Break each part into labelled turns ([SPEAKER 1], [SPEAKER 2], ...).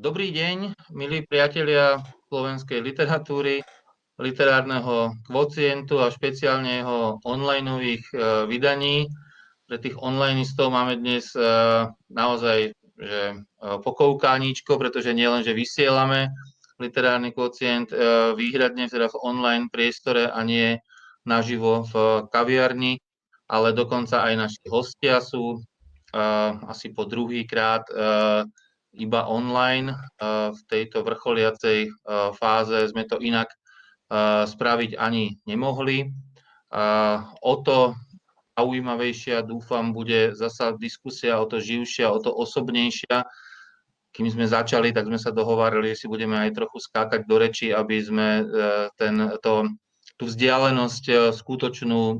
[SPEAKER 1] Dobrý deň, milí priatelia slovenskej literatúry, literárneho kvocientu a špeciálne jeho onlineových e, vydaní. Pre tých onlineistov máme dnes e, naozaj že, e, pokoukáničko, pretože nielen, že vysielame literárny kvocient výhradne teda v online priestore a nie naživo v kaviarni, ale dokonca aj naši hostia sú asi po druhý krát iba online. V tejto vrcholiacej fáze sme to inak spraviť ani nemohli. O to zaujímavejšia, dúfam, bude zasa diskusia o to živšia, o to osobnejšia. Kým sme začali, tak sme sa dohovárali, že si budeme aj trochu skákať do reči, aby sme e, ten, to, tú vzdialenosť e, skutočnú e,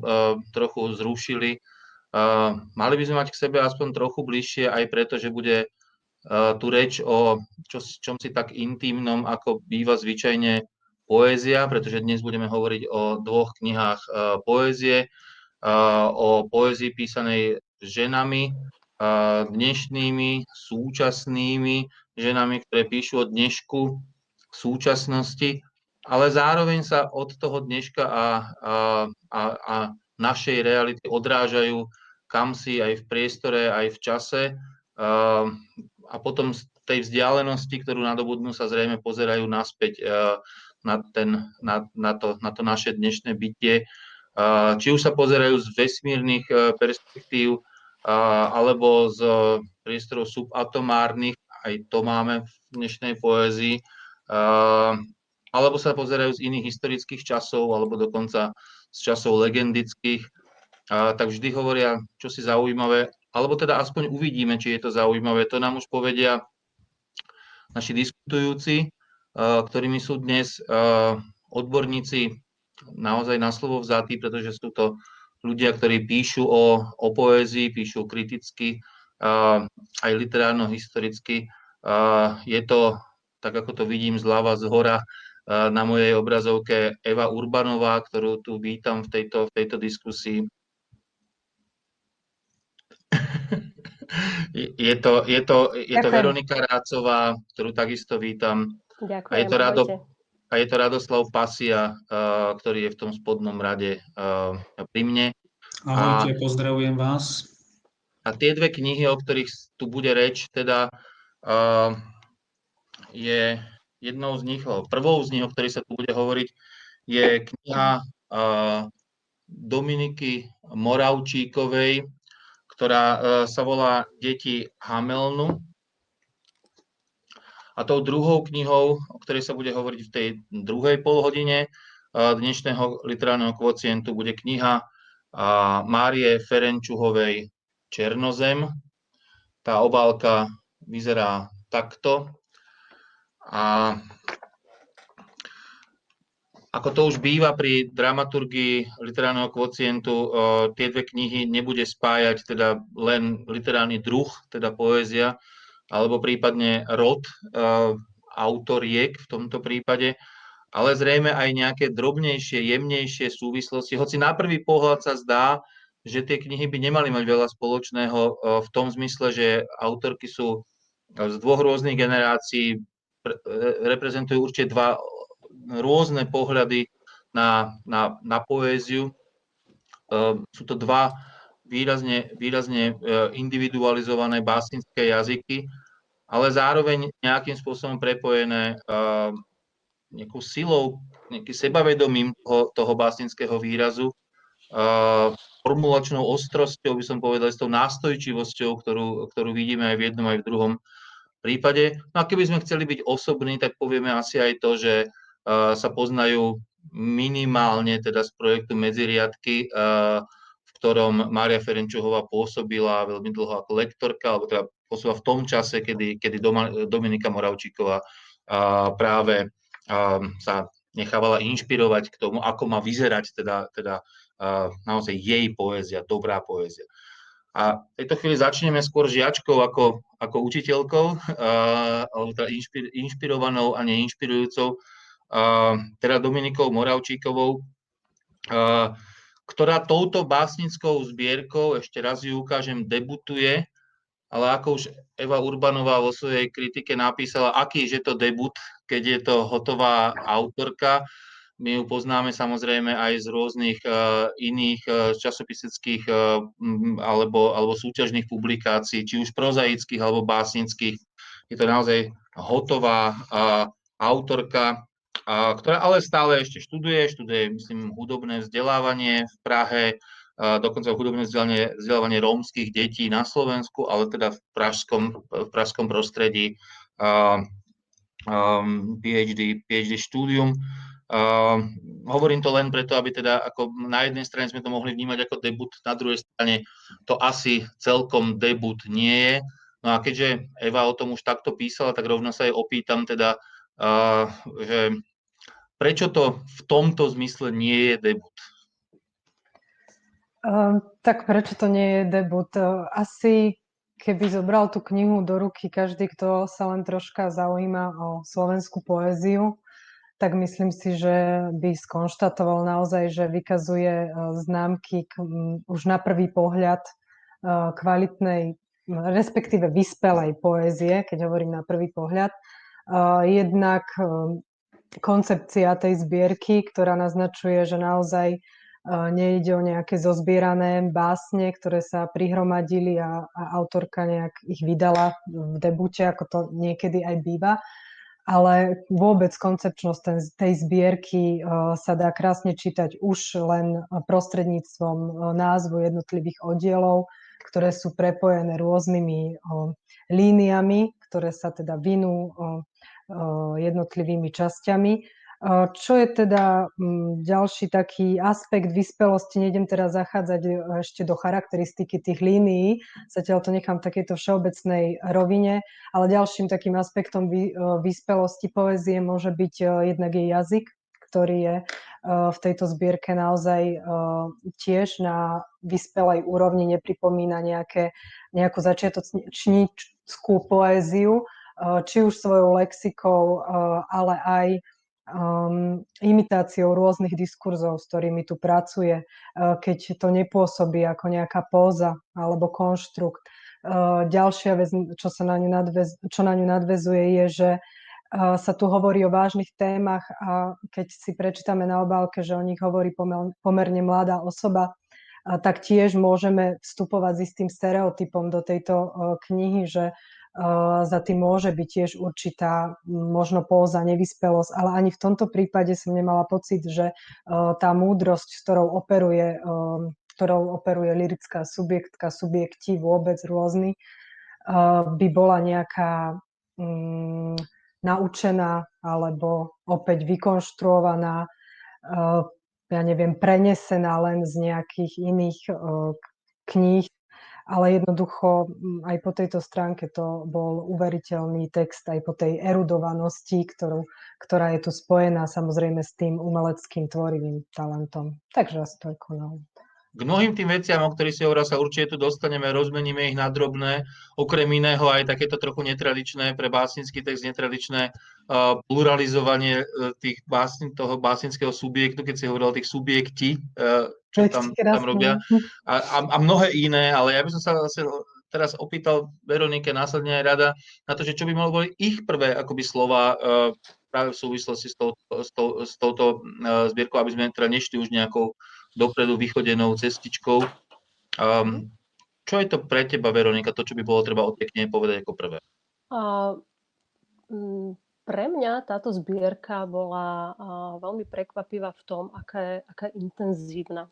[SPEAKER 1] trochu zrušili. Mali by sme mať k sebe aspoň trochu bližšie, aj preto, že bude tu reč o čo, čom si tak intimnom, ako býva zvyčajne poézia, pretože dnes budeme hovoriť o dvoch knihách poézie, o poézii písanej ženami, dnešnými, súčasnými ženami, ktoré píšu o dnešku v súčasnosti, ale zároveň sa od toho dneška a, a, a, a našej reality odrážajú kam si aj v priestore, aj v čase a potom z tej vzdialenosti, ktorú nadobudnú, sa zrejme pozerajú naspäť eh, na, ten, na, na, to, na to naše dnešné bytie. Či už sa pozerajú z vesmírnych eh, perspektív, alebo z priestorov subatomárnych, aj to máme v dnešnej poézii, alebo sa pozerajú z iných historických časov, alebo dokonca z časov legendických, tak vždy hovoria čo si zaujímavé alebo teda aspoň uvidíme, či je to zaujímavé. To nám už povedia naši diskutujúci, ktorými sú dnes odborníci naozaj na slovo vzatí, pretože sú to ľudia, ktorí píšu o, o poézii, píšu kriticky, aj literárno-historicky. Je to, tak ako to vidím zľava, z hora, na mojej obrazovke Eva Urbanová, ktorú tu vítam v tejto, v tejto diskusii. Je to, je to, je to Veronika Rácová, ktorú takisto vítam.
[SPEAKER 2] Ďakujem,
[SPEAKER 1] a je to, Rado, a je to Radoslav Pasia, uh, ktorý je v tom spodnom rade uh, pri mne.
[SPEAKER 3] Ahojte, a, pozdravujem vás.
[SPEAKER 1] A tie dve knihy, o ktorých tu bude reč, teda uh, je jednou z nich, prvou z nich, o ktorej sa tu bude hovoriť, je kniha uh, Dominiky Moravčíkovej ktorá sa volá Deti Hamelnu. A tou druhou knihou, o ktorej sa bude hovoriť v tej druhej polhodine e, dnešného literárneho kvocientu, bude kniha Márie Ferenčuhovej Černozem. Tá obálka vyzerá takto. A ako to už býva pri dramaturgii literárneho kvocientu, tie dve knihy nebude spájať teda len literárny druh, teda poézia, alebo prípadne rod autoriek v tomto prípade, ale zrejme aj nejaké drobnejšie, jemnejšie súvislosti. Hoci na prvý pohľad sa zdá, že tie knihy by nemali mať veľa spoločného v tom zmysle, že autorky sú z dvoch rôznych generácií, reprezentujú určite dva rôzne pohľady na, na, na poéziu. Sú to dva výrazne, výrazne e, individualizované básnické jazyky, ale zároveň nejakým spôsobom prepojené ehm, nejakou silou, nejakým sebavedomím toho, toho básnického výrazu, ehm, formulačnou ostrosťou, by som povedal, s tou nástojčivosťou, ktorú, ktorú vidíme aj v jednom, aj v druhom prípade. No a keby sme chceli byť osobní, tak povieme asi aj to, že sa poznajú minimálne teda z projektu Medziriadky, v ktorom Mária Ferenčuhová pôsobila veľmi dlho ako lektorka, alebo teda pôsobila v tom čase, kedy, kedy Dominika Moravčíková práve sa nechávala inšpirovať k tomu, ako má vyzerať teda, teda naozaj jej poézia, dobrá poézia. A v tejto chvíli začneme skôr žiačkou ako, ako učiteľkou, alebo teda inšpir, inšpirovanou a neinšpirujúcou, teda Dominikou Moravčíkovou, ktorá touto básnickou zbierkou, ešte raz ju ukážem, debutuje, ale ako už Eva Urbanová vo svojej kritike napísala, aký je to debut, keď je to hotová autorka, my ju poznáme samozrejme aj z rôznych uh, iných uh, časopiseckých uh, alebo, alebo súťažných publikácií, či už prozaických alebo básnických. Je to naozaj hotová autorka, uh, ktorá ale stále ešte študuje, študuje, myslím, hudobné vzdelávanie v Prahe, dokonca hudobné vzdelávanie, vzdelávanie rómskych detí na Slovensku, ale teda v pražskom, v pražskom prostredí PhD, PhD štúdium. Hovorím to len preto, aby teda ako na jednej strane sme to mohli vnímať ako debut, na druhej strane to asi celkom debut nie je. No a keďže Eva o tom už takto písala, tak rovno sa jej opýtam teda, uh, že prečo to v tomto zmysle nie je debut?
[SPEAKER 2] Uh, tak prečo to nie je debut? Asi keby zobral tú knihu do ruky každý, kto sa len troška zaujíma o slovenskú poéziu, tak myslím si, že by skonštatoval naozaj, že vykazuje e, známky už na prvý pohľad kvalitnej, respektíve vyspelej poézie, keď hovorím na prvý pohľad. Jednak koncepcia tej zbierky, ktorá naznačuje, že naozaj nejde o nejaké zozbierané básne, ktoré sa prihromadili a, a autorka nejak ich vydala v debute, ako to niekedy aj býva, ale vôbec koncepčnosť ten, tej zbierky uh, sa dá krásne čítať už len prostredníctvom uh, názvu jednotlivých oddielov, ktoré sú prepojené rôznymi líniami, ktoré sa teda vinú jednotlivými časťami čo je teda ďalší taký aspekt vyspelosti? Nejdem teraz zachádzať e, ešte do charakteristiky tých línií, zatiaľ to nechám v takejto všeobecnej rovine, ale ďalším takým aspektom e, vyspelosti poézie môže byť e, jednak jej jazyk, ktorý je v tejto zbierke naozaj tiež na vyspelej úrovni, nepripomína nejaké, nejakú začiatočníckú poéziu, či už svojou lexikou, ale aj um, imitáciou rôznych diskurzov, s ktorými tu pracuje, uh, keď to nepôsobí ako nejaká póza alebo konštrukt. Ďalšia vec, čo, sa na ňu nadvez, čo na ňu nadvezuje, je, že sa tu hovorí o vážnych témach a keď si prečítame na obálke, že o nich hovorí pomer, pomerne mladá osoba, tak tiež môžeme vstupovať s istým stereotypom do tejto knihy, že za tým môže byť tiež určitá možno póza, nevyspelosť, ale ani v tomto prípade som nemala pocit, že tá múdrosť, s ktorou operuje, ktorou operuje lirická subjektka, subjekti vôbec rôzny, by bola nejaká naučená alebo opäť vykonštruovaná, ja neviem, prenesená len z nejakých iných kníh, ale jednoducho aj po tejto stránke to bol uveriteľný text, aj po tej erudovanosti, ktorú, ktorá je tu spojená samozrejme s tým umeleckým tvorivým talentom. Takže asi toľko na
[SPEAKER 1] k mnohým tým veciam, o ktorých si hovoril, sa určite tu dostaneme, rozmeníme ich na drobné, okrem iného aj takéto trochu netradičné, pre básnický text netradičné uh, pluralizovanie uh, tých básni, toho básnického subjektu, keď si hovoril o tých subjekti, uh, čo tam, tam robia, a, a, a mnohé iné, ale ja by som sa zase teraz opýtal Veronike následne aj rada na to, že čo by mohlo boli ich prvé akoby slova práve v súvislosti s, tou, s, tou, s touto zbierkou, aby sme teda nešli už nejakou dopredu vychodenou cestičkou. Um, čo je to pre teba, Veronika, to, čo by bolo treba o tej knihe povedať ako prvé?
[SPEAKER 4] Uh, pre mňa táto zbierka bola uh, veľmi prekvapivá v tom, aká je, aká je intenzívna.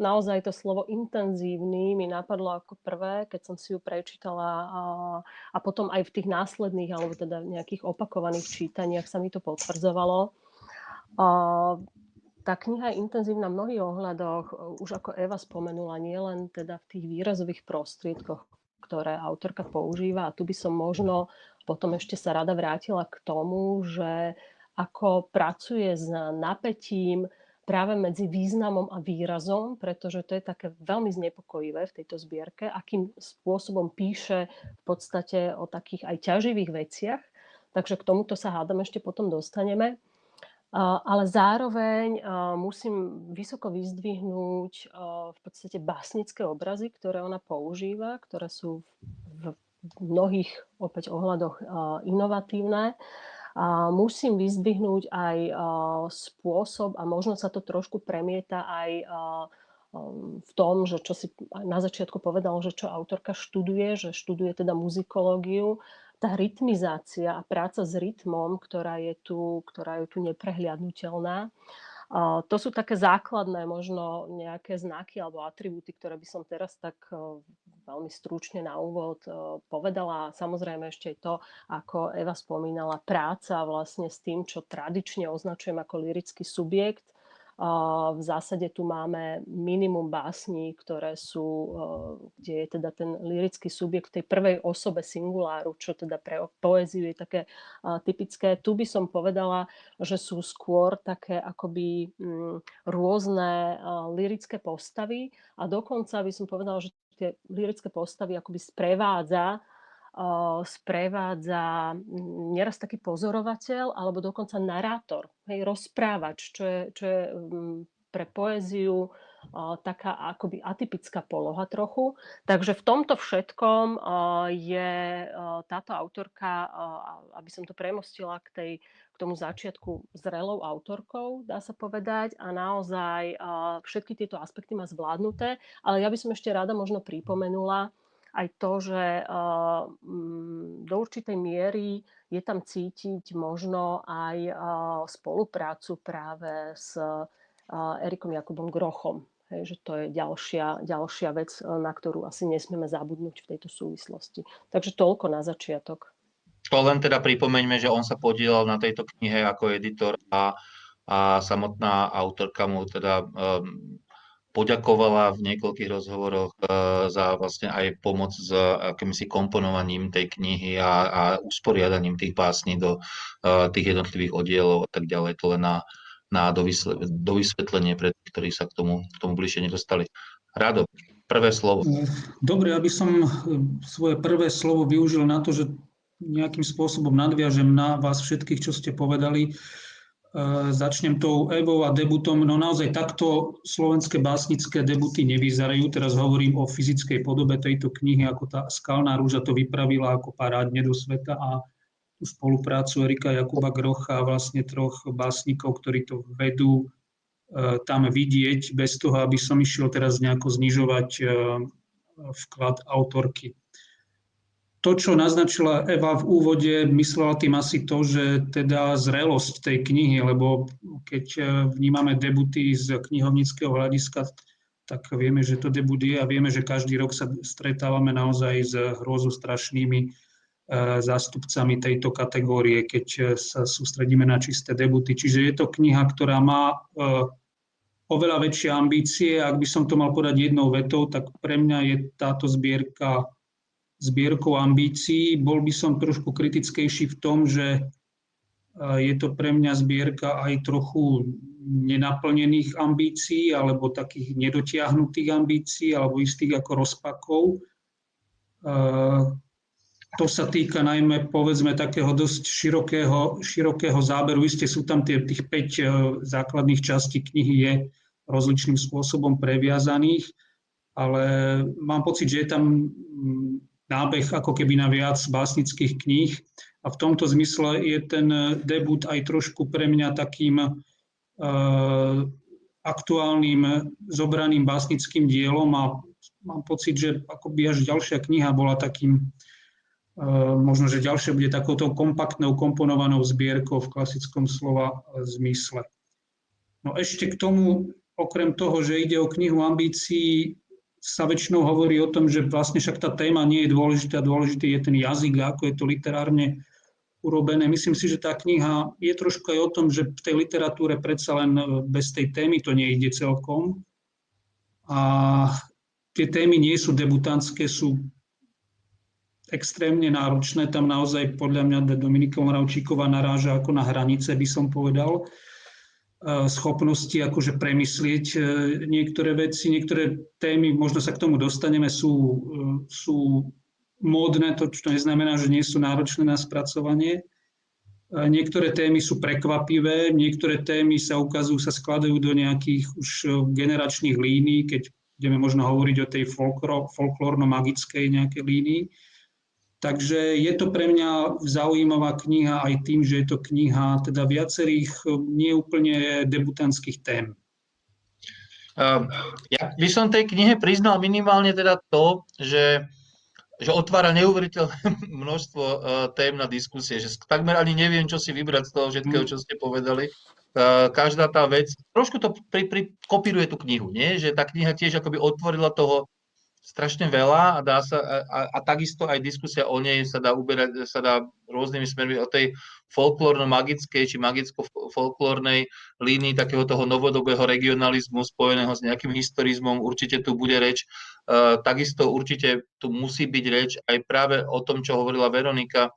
[SPEAKER 4] Naozaj to slovo intenzívny mi napadlo ako prvé, keď som si ju prečítala a, a potom aj v tých následných alebo teda nejakých opakovaných čítaniach sa mi to potvrdzovalo. Uh, tá kniha je intenzívna v mnohých ohľadoch, už ako Eva spomenula, nielen teda v tých výrazových prostriedkoch, ktoré autorka používa. A tu by som možno potom ešte sa rada vrátila k tomu, že ako pracuje s napätím, práve medzi významom a výrazom, pretože to je také veľmi znepokojivé v tejto zbierke, akým spôsobom píše v podstate o takých aj ťaživých veciach. Takže k tomuto sa hádam ešte potom dostaneme. Ale zároveň musím vysoko vyzdvihnúť v podstate básnické obrazy, ktoré ona používa, ktoré sú v mnohých opäť ohľadoch inovatívne. A musím vyzdvihnúť aj spôsob, a možno sa to trošku premieta aj v tom, že čo si na začiatku povedal, že čo autorka študuje, že študuje teda muzikológiu, tá rytmizácia a práca s rytmom, ktorá je tu, ktorá je tu neprehliadnutelná. To sú také základné možno nejaké znaky alebo atribúty, ktoré by som teraz tak veľmi stručne na úvod povedala. Samozrejme ešte to, ako Eva spomínala, práca vlastne s tým, čo tradične označujem ako lirický subjekt, v zásade tu máme minimum básní, ktoré sú, kde je teda ten lirický subjekt v tej prvej osobe singuláru, čo teda pre poéziu je také typické. Tu by som povedala, že sú skôr také akoby mm, rôzne lirické postavy a dokonca by som povedala, že tie lirické postavy akoby sprevádza sprevádza nieraz taký pozorovateľ alebo dokonca narátor, hej, rozprávač, čo je, čo je pre poéziu taká akoby atypická poloha trochu. Takže v tomto všetkom je táto autorka, aby som to premostila k, tej, k tomu začiatku zrelou autorkou, dá sa povedať, a naozaj všetky tieto aspekty má zvládnuté, ale ja by som ešte rada možno pripomenula, aj to, že mm, do určitej miery je tam cítiť možno aj spoluprácu práve s Erikom Jakubom Grochom. Hej, že to je ďalšia, ďalšia vec, na ktorú asi nesmieme zabudnúť v tejto súvislosti. Takže toľko na začiatok.
[SPEAKER 1] To len teda pripomeňme, že on sa podielal na tejto knihe ako editor a, a samotná autorka mu teda um, poďakovala v niekoľkých rozhovoroch e, za vlastne aj pomoc s akýmsi komponovaním tej knihy a, a usporiadaním tých básní do e, tých jednotlivých oddielov a tak ďalej. To len na, na dovysvetlenie pre tých, ktorí sa k tomu, k tomu bližšie nedostali. Rado, prvé slovo.
[SPEAKER 3] Dobre, aby som svoje prvé slovo využil na to, že nejakým spôsobom nadviažem na vás všetkých, čo ste povedali. E, začnem tou Evou a debutom. No naozaj takto slovenské básnické debuty nevyzerajú. Teraz hovorím o fyzickej podobe tejto knihy, ako tá Skalná rúža to vypravila ako parádne do sveta a tú spoluprácu Erika Jakuba Grocha a vlastne troch básnikov, ktorí to vedú e, tam vidieť, bez toho, aby som išiel teraz nejako znižovať e, vklad autorky to, čo naznačila Eva v úvode, myslela tým asi to, že teda zrelosť tej knihy, lebo keď e, vnímame debuty z knihovnického hľadiska, tak vieme, že to debut je a vieme, že každý rok sa stretávame naozaj s hrozostrašnými e, zástupcami tejto kategórie, keď e, sa sústredíme na čisté debuty. Čiže je to kniha, ktorá má oveľa väčšie ambície. Ak by som to mal podať jednou vetou, tak pre mňa je táto zbierka zbierkou ambícií. Bol by som trošku kritickejší v tom, že je to pre mňa zbierka aj trochu nenaplnených ambícií alebo takých nedotiahnutých ambícií alebo istých ako rozpakov. To sa týka najmä, povedzme, takého dosť širokého, širokého záberu. Isté sú tam tie, tých 5 e, základných častí knihy je rozličným spôsobom previazaných, ale mám pocit, že je tam nábeh ako keby na viac básnických kníh. A v tomto zmysle je ten debut aj trošku pre mňa takým uh, aktuálnym zobraným básnickým dielom a mám pocit, že akoby až ďalšia kniha bola takým, uh, možno, že ďalšia bude takouto kompaktnou, komponovanou zbierkou v klasickom slova zmysle. No ešte k tomu, okrem toho, že ide o knihu ambícií, sa väčšinou hovorí o tom, že vlastne však tá téma nie je dôležitá, dôležitý je ten jazyk, ako je to literárne urobené. Myslím si, že tá kniha je trošku aj o tom, že v tej literatúre predsa len bez tej témy to nejde celkom. A tie témy nie sú debutantské, sú extrémne náročné. Tam naozaj podľa mňa Dominika Moravčíková naráža ako na hranice, by som povedal. Schopnosti akože premyslieť niektoré veci, niektoré témy, možno sa k tomu dostaneme, sú, sú módne, to čo neznamená, že nie sú náročné na spracovanie. Niektoré témy sú prekvapivé, niektoré témy sa ukazujú, sa skladajú do nejakých už generačných línií, keď budeme možno hovoriť o tej folklórno-magickej nejakej línii. Takže je to pre mňa zaujímavá kniha aj tým, že je to kniha teda viacerých neúplne debutantských tém.
[SPEAKER 1] Uh, ja by som tej knihe priznal minimálne teda to, že, že otvára neuveriteľné množstvo uh, tém na diskusie, že takmer ani neviem, čo si vybrať z toho všetkého, čo ste povedali. Každá tá vec, trošku to pri, pri, kopíruje tú knihu, nie? že tá kniha tiež akoby otvorila toho strašne veľa a, dá sa, a, a takisto aj diskusia o nej sa dá uberať, sa dá rôznymi smermi o tej folklórno-magickej či magicko-folklórnej línii takého toho novodobého regionalizmu spojeného s nejakým historizmom. Určite tu bude reč. Uh, takisto určite tu musí byť reč aj práve o tom, čo hovorila Veronika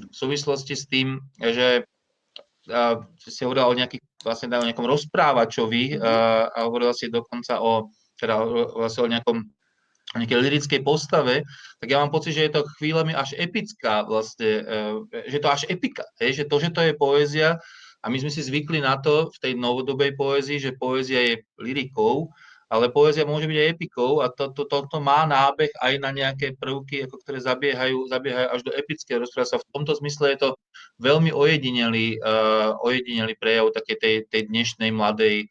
[SPEAKER 1] v súvislosti s tým, že uh, si hovorila o nejakých, vlastne o nejakom rozprávačovi uh, a hovorila si dokonca o, teda vlastne o nejakom nejakej lirickej postave, tak ja mám pocit, že je to chvíľami až epická vlastne, eh, že to až epika, že to, že to je poézia a my sme si zvykli na to v tej novodobej poézii, že poézia je lirikou, ale poézia môže byť aj epikou a to, to, to, to má nábeh aj na nejaké prvky, ako ktoré zabiehajú, zabiehajú až do epického rozpráva. V tomto zmysle je to veľmi ojedinelý, uh, ojedinelý prejav také tej, tej dnešnej mladej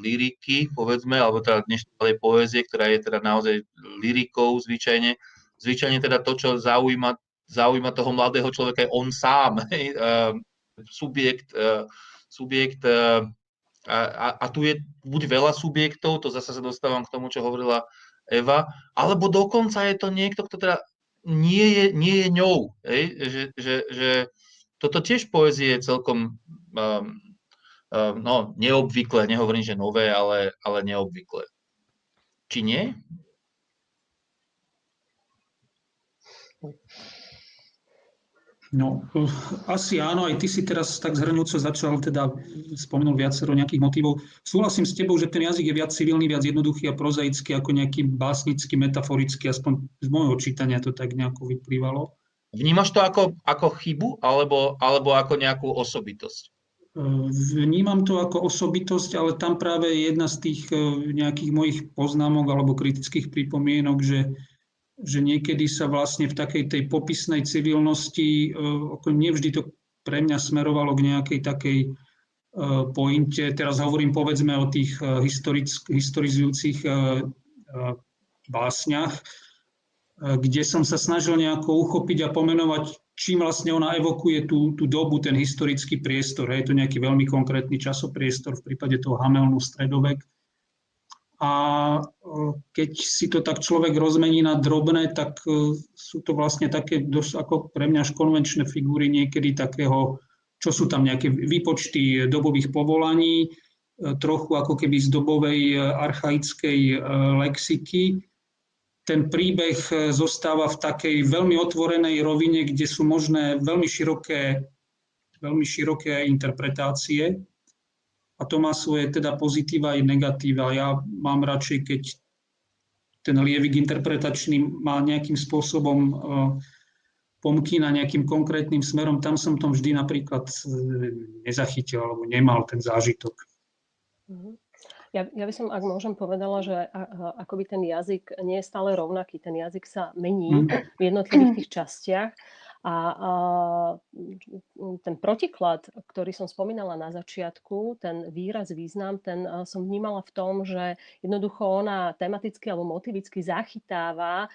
[SPEAKER 1] liriky, povedzme, alebo teda dnešnej poézie, ktorá je teda naozaj lirikou zvyčajne. Zvyčajne teda to, čo zaujíma, zaujíma toho mladého človeka, je on sám, hej, uh, subjekt, uh, subjekt a, a, a tu je buď veľa subjektov, to zase sa dostávam k tomu, čo hovorila Eva, alebo dokonca je to niekto, kto teda nie je, nie je ňou. Hej? Že, že, že toto tiež poezie je celkom um, no, neobvykle, nehovorím, že nové, ale, ale neobvykle. Či nie?
[SPEAKER 3] No, asi áno, aj ty si teraz tak zhrnúco začal, teda spomenul viacero nejakých motivov. Súhlasím s tebou, že ten jazyk je viac civilný, viac jednoduchý a prozaický ako nejaký básnický, metaforický, aspoň z môjho čítania to tak nejako vyplývalo.
[SPEAKER 1] Vnímaš to ako, ako chybu alebo, alebo ako nejakú osobitosť?
[SPEAKER 3] Vnímam to ako osobitosť, ale tam práve je jedna z tých e, nejakých mojich poznámok alebo kritických pripomienok, že, že niekedy sa vlastne v takej tej popisnej civilnosti, e, nevždy to pre mňa smerovalo k nejakej takej e, pointe. Teraz hovorím povedzme o tých historizujúcich básniach, kde som sa snažil nejako uchopiť a pomenovať čím vlastne ona evokuje tú, tú dobu, ten historický priestor. Je to nejaký veľmi konkrétny časopriestor, v prípade toho Hamelnu stredovek. A e, keď si to tak človek rozmení na drobné, tak e, sú to vlastne také dosť ako pre mňa až konvenčné figúry niekedy takého, čo sú tam nejaké výpočty dobových povolaní, e, trochu ako keby z dobovej archaickej lexiky, ten príbeh e, zostáva v takej veľmi otvorenej rovine, kde sú možné veľmi široké, veľmi široké interpretácie. A to má svoje teda pozitíva aj negatíva. Ja mám radšej, keď ten lievik interpretačný má nejakým spôsobom e, pomkýna nejakým konkrétnym smerom, tam som to vždy napríklad e, nezachytil alebo nemal ten zážitok.
[SPEAKER 4] Mm-hmm. Ja, ja by som, ak môžem, povedala, že akoby ten jazyk nie je stále rovnaký. Ten jazyk sa mení mm. v jednotlivých tých častiach. A, a ten protiklad, ktorý som spomínala na začiatku, ten výraz, význam, ten som vnímala v tom, že jednoducho ona tematicky alebo motivicky zachytáva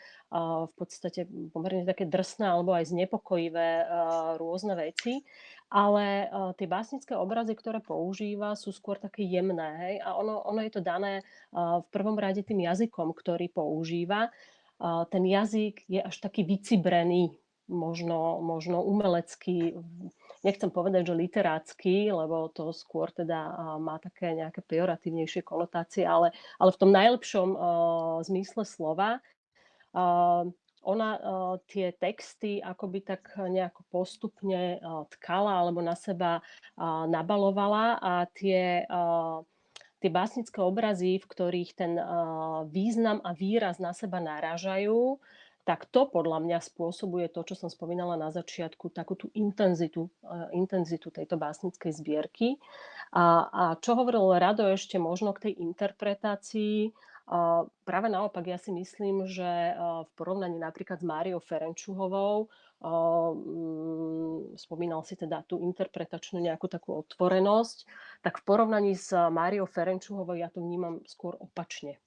[SPEAKER 4] v podstate pomerne také drsné alebo aj znepokojivé rôzne veci ale uh, tie básnické obrazy, ktoré používa, sú skôr také jemné. Hej? A ono, ono je to dané uh, v prvom rade tým jazykom, ktorý používa. Uh, ten jazyk je až taký vycibrený, možno, možno umelecký, nechcem povedať, že literácky, lebo to skôr teda má také nejaké pejoratívnejšie konotácie, ale, ale v tom najlepšom uh, zmysle slova. Uh, ona uh, tie texty akoby tak nejako postupne uh, tkala alebo na seba uh, nabalovala a tie, tie básnické obrazy, v ktorých ten význam a výraz na seba narážajú, tak to podľa mňa spôsobuje to, čo som spomínala na začiatku, takú tú intenzitu, intenzitu tejto básnickej zbierky. A, a čo hovoril Rado ešte možno k tej interpretácii, Práve naopak, ja si myslím, že v porovnaní napríklad s Máriou Ferenčuhovou, mm, spomínal si teda tú interpretačnú nejakú takú otvorenosť, tak v porovnaní s Máriou Ferenčuhovou ja to vnímam skôr opačne.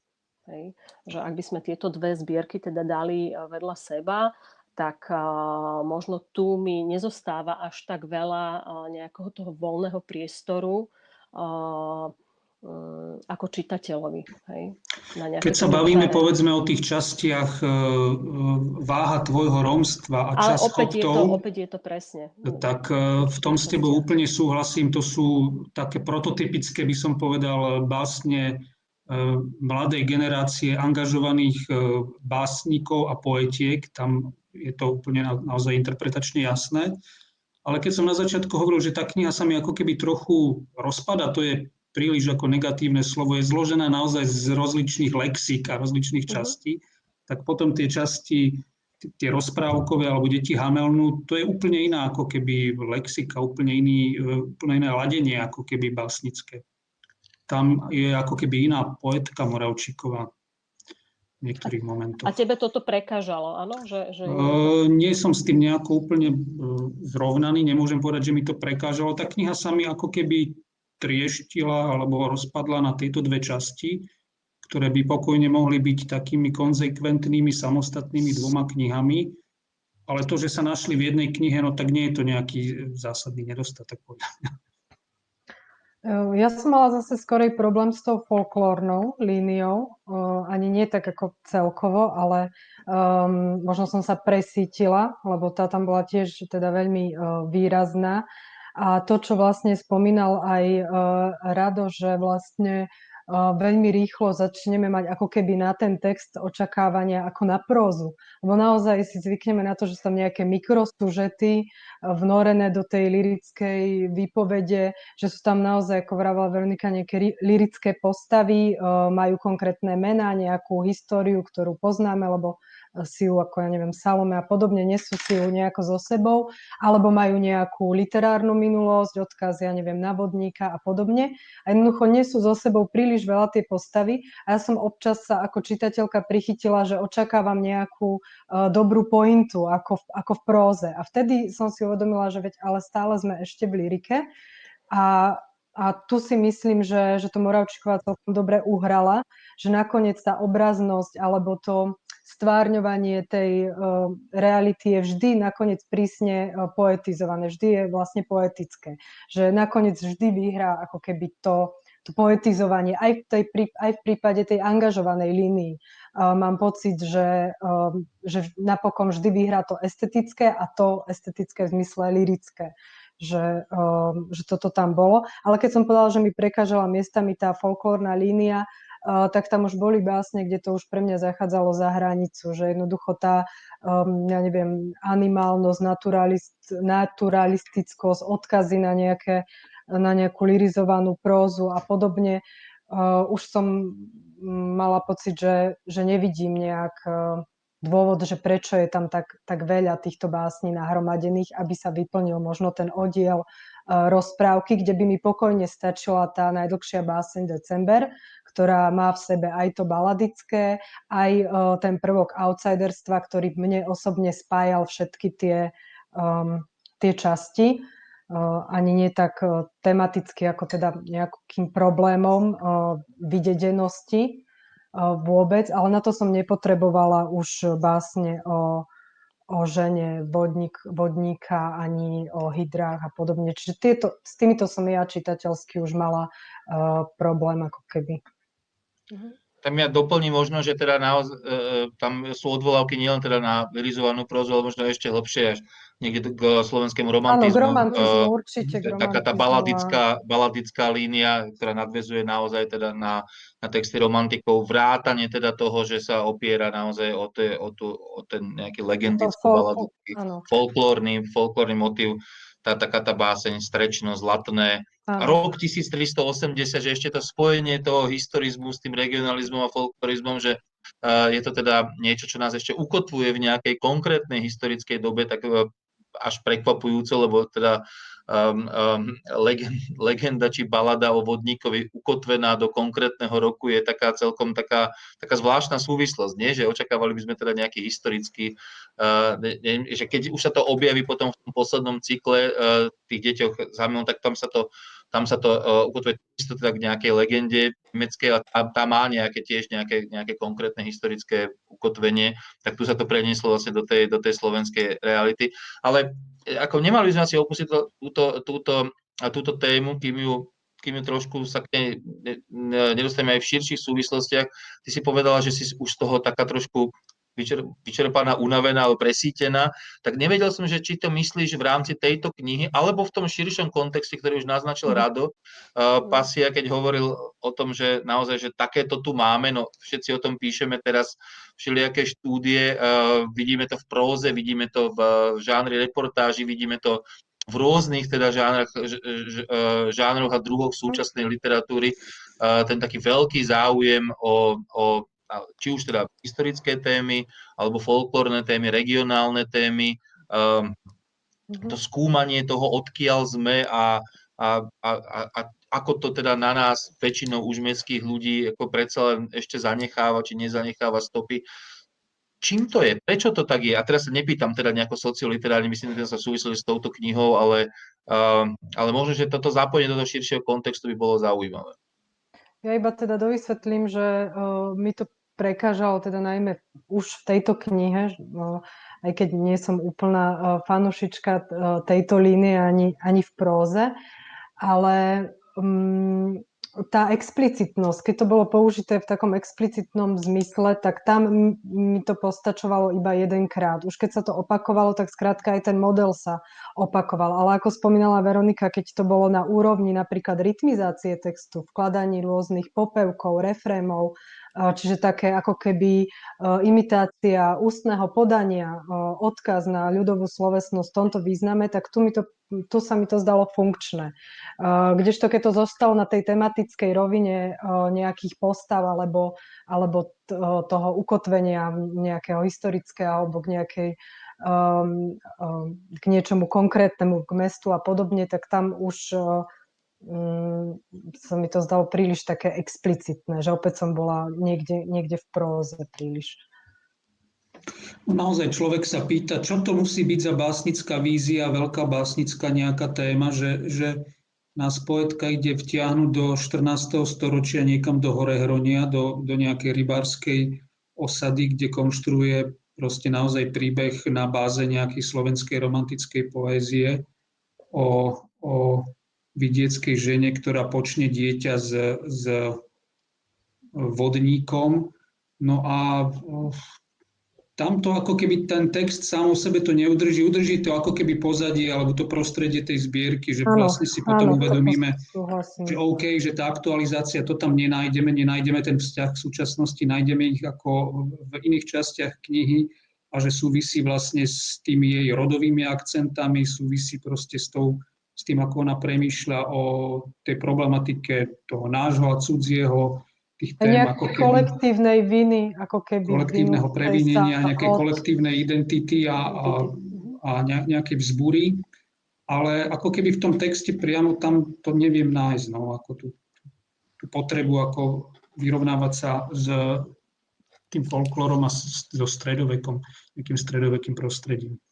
[SPEAKER 4] Hej. Že ak by sme tieto dve zbierky teda dali vedľa seba, tak možno tu mi nezostáva až tak veľa nejakého toho voľného priestoru ako čitateľovi. Hej,
[SPEAKER 3] na Keď sa bavíme záver. povedzme o tých častiach uh, váha tvojho romstva a
[SPEAKER 4] Ale
[SPEAKER 3] čas
[SPEAKER 4] opäť, je to, opäť je to presne.
[SPEAKER 3] Tak v tom s tebou úplne súhlasím. To sú také prototypické, by som povedal, básne mladej generácie angažovaných básnikov a poetiek. Tam je to úplne na, naozaj interpretačne jasné. Ale keď som na začiatku hovoril, že tá kniha sa mi ako keby trochu rozpada, to je príliš ako negatívne slovo, je zložená naozaj z rozličných lexík a rozličných mhm. častí, uh-huh. tak potom tie časti, tie rozprávkové alebo deti Hamelnu, to je úplne iná ako keby lexika, úplne, iný, e, úplne iné ladenie ako keby básnické. Tam je ako keby iná poetka Moravčíková niektorých momentoch.
[SPEAKER 4] A tebe toto prekážalo, áno? Že, že...
[SPEAKER 3] Uh, nie som s tým nejako úplne uh, zrovnaný, nemôžem povedať, že mi to prekážalo. Tá kniha sa mi ako keby trieštila alebo rozpadla na tieto dve časti, ktoré by pokojne mohli byť takými konzekventnými samostatnými dvoma knihami. Ale to, že sa našli v jednej knihe, no tak nie je to nejaký zásadný nedostatok podľa mňa.
[SPEAKER 2] Ja som mala zase skorej problém s tou folklórnou líniou, ani nie tak ako celkovo, ale um, možno som sa presítila, lebo tá tam bola tiež teda veľmi uh, výrazná a to, čo vlastne spomínal aj uh, Rado, že vlastne uh, veľmi rýchlo začneme mať ako keby na ten text očakávania ako na prózu. Lebo naozaj si zvykneme na to, že sú tam nejaké mikrostúžety uh, vnorené do tej lirickej výpovede, že sú tam naozaj, ako vravela Veronika, nejaké lirické postavy, majú konkrétne mená, nejakú históriu, ktorú poznáme, lebo si ako, ja neviem, Salome a podobne, nesú si ju nejako so sebou, alebo majú nejakú literárnu minulosť, odkaz, ja neviem, na vodníka a podobne. A jednoducho nesú so sebou príliš veľa tie postavy a ja som občas sa ako čitateľka prichytila, že očakávam nejakú uh, dobrú pointu ako v, ako v próze. A vtedy som si uvedomila, že veď ale stále sme ešte v lyrike a a tu si myslím, že, že to Moravčíková celkom dobre uhrala, že nakoniec tá obraznosť alebo to stvárňovanie tej uh, reality je vždy nakoniec prísne uh, poetizované, vždy je vlastne poetické. Že nakoniec vždy vyhrá ako keby to, to poetizovanie aj v, tej, aj v prípade tej angažovanej línii. Uh, mám pocit, že, uh, že napokon vždy vyhrá to estetické a to estetické v zmysle lirické že, um, že toto tam bolo. Ale keď som povedala, že mi prekážala miestami tá folklórna línia, tak tam už boli básne, kde to už pre mňa zachádzalo za hranicu, že jednoducho tá, um, ja neviem, animálnosť, naturalist, naturalistickosť, odkazy na, nejaké, na nejakú lirizovanú prózu a podobne, už som mala pocit, že, že nevidím nejak dôvod, že prečo je tam tak, tak veľa týchto básní nahromadených, aby sa vyplnil možno ten oddiel rozprávky, kde by mi pokojne stačila tá najdlhšia báseň December, ktorá má v sebe aj to baladické, aj uh, ten prvok outsiderstva, ktorý mne osobne spájal všetky tie, um, tie časti. Uh, ani nie tak uh, tematicky, ako teda nejakým problémom uh, videdenosti, vôbec, ale na to som nepotrebovala už básne o, o žene vodník, vodníka ani o hydrách a podobne. Čiže tieto, s týmito som ja čitateľsky už mala problém ako keby.
[SPEAKER 4] Mhm.
[SPEAKER 1] tam ja doplním možno, že teda naoz, e, tam sú odvolávky nielen teda na lyrizovanú prózu, ale možno ešte hlbšie až niekde k slovenskému romantizmu.
[SPEAKER 2] Áno, k romantizmu,
[SPEAKER 1] e,
[SPEAKER 2] určite k
[SPEAKER 1] Taká tá baladická, baladická línia, ktorá nadvezuje naozaj teda na, na texty romantikov, vrátanie teda toho, že sa opiera naozaj o, te, o, tú, o ten nejaký legendický baladický folklórny, folklórny motív, tá taká tá báseň strečno, zlatné,
[SPEAKER 2] Áno.
[SPEAKER 1] rok 1380, že ešte to spojenie toho historizmu s tým regionalizmom a folklorizmom, že uh, je to teda niečo, čo nás ešte ukotvuje v nejakej konkrétnej historickej dobe, tak uh, až prekvapujúco, lebo teda um, um, legend, legenda či balada o vodníkovi ukotvená do konkrétneho roku je taká celkom taká, taká zvláštna súvislosť, nie? že očakávali by sme teda nejaký historický, uh, ne, ne, že keď už sa to objaví potom v tom poslednom cykle uh, tých deťoch tak tam sa to tam sa to uh, ukotvuje isto teda k nejakej legende nemeckej a tá, tá má nejaké tiež nejaké, nejaké konkrétne historické ukotvenie, tak tu sa to prenieslo vlastne do tej, do tej slovenskej reality. Ale e, ako nemali by sme asi opustiť to, túto, túto, túto tému, kým ju, kým trošku sa k nej ne- ne- nedostaneme aj v širších súvislostiach. Ty si povedala, že si už z toho taká trošku vyčerpaná, unavená alebo presítená, tak nevedel som, že či to myslíš v rámci tejto knihy, alebo v tom širšom kontexte, ktorý už naznačil
[SPEAKER 2] Mhm.
[SPEAKER 1] Rado, uh, Pasia, keď hovoril o tom, že naozaj, že takéto tu máme, no všetci o tom píšeme teraz všelijaké štúdie, uh, vidíme to v próze, vidíme to v uh, žánri reportáži, vidíme to v rôznych teda žánrach, uh, žánroch a druhoch súčasnej literatúry, uh, ten taký veľký záujem o, o či už teda historické témy, alebo folklórne témy, regionálne témy, um, to skúmanie toho, odkiaľ sme a, a, a, a, ako to teda na nás, väčšinou už mestských ľudí, ako predsa len ešte zanecháva, či nezanecháva stopy. Čím to je? Prečo to tak je? A teraz sa nepýtam teda nejako socioliterárne, myslím, že sa súvisí s touto knihou, ale, uh, ale možno, že toto zapojenie do toho širšieho kontextu by bolo zaujímavé.
[SPEAKER 2] Ja iba teda dovysvetlím, že uh, mi to prekážalo teda najmä už v tejto knihe, uh, aj keď nie som úplná uh, fanušička uh, tejto línie ani, ani v próze, ale um, tá explicitnosť, keď to bolo použité v takom explicitnom zmysle, tak tam mi to postačovalo iba jedenkrát. Už keď sa to opakovalo, tak skrátka aj ten model sa opakoval. Ale ako spomínala Veronika, keď to bolo na úrovni napríklad rytmizácie textu, vkladaní rôznych popevkov, refrémov, čiže také ako keby eh, imitácia ústneho podania, eh, odkaz na ľudovú slovesnosť v tomto význame, tak tu, mi to, tu sa mi to zdalo funkčné. Eh, Kdežto keď to zostalo na tej tematickej rovine nejakých postav alebo, alebo toho ukotvenia nejakého historického alebo k nejakej k niečomu konkrétnemu, k mestu a podobne, tak tam už sa mi to zdalo príliš také explicitné, že opäť som bola niekde, niekde v próze príliš.
[SPEAKER 3] No naozaj človek sa pýta, čo to musí byť za básnická vízia, veľká básnická nejaká téma, že, že nás poetka ide vtiahnuť do 14. storočia niekam do Horehronia, do, do nejakej rybárskej osady, kde konštruuje proste naozaj príbeh na báze nejakej slovenskej romantickej poézie o, o vidieckej žene, ktorá počne dieťa s, s vodníkom. No a tam to ako keby ten text sám o sebe to neudrží, udrží to ako keby pozadie alebo to prostredie tej zbierky, že
[SPEAKER 2] Áno,
[SPEAKER 3] vlastne si potom
[SPEAKER 2] áno,
[SPEAKER 3] uvedomíme, že OK, že tá aktualizácia, to tam nenájdeme, nenájdeme ten vzťah k súčasnosti, nájdeme ich ako v iných častiach knihy a že súvisí vlastne s tými jej rodovými akcentami, súvisí proste s, tou, s tým, ako ona premýšľa o tej problematike toho nášho a cudzieho, tých tém ako
[SPEAKER 2] Nejaké
[SPEAKER 3] keby
[SPEAKER 2] kolektívnej viny, ako keby.
[SPEAKER 3] kolektívneho previnenia, nejakej
[SPEAKER 2] od-
[SPEAKER 3] kolektívnej identity a, a, a ne- nejakej vzbúry, ale ako keby v tom texte priamo tam to neviem nájsť, no, ako tú, tú potrebu ako vyrovnávať sa s tým folklórom a so stredovekom, nejakým stredovekým prostredím.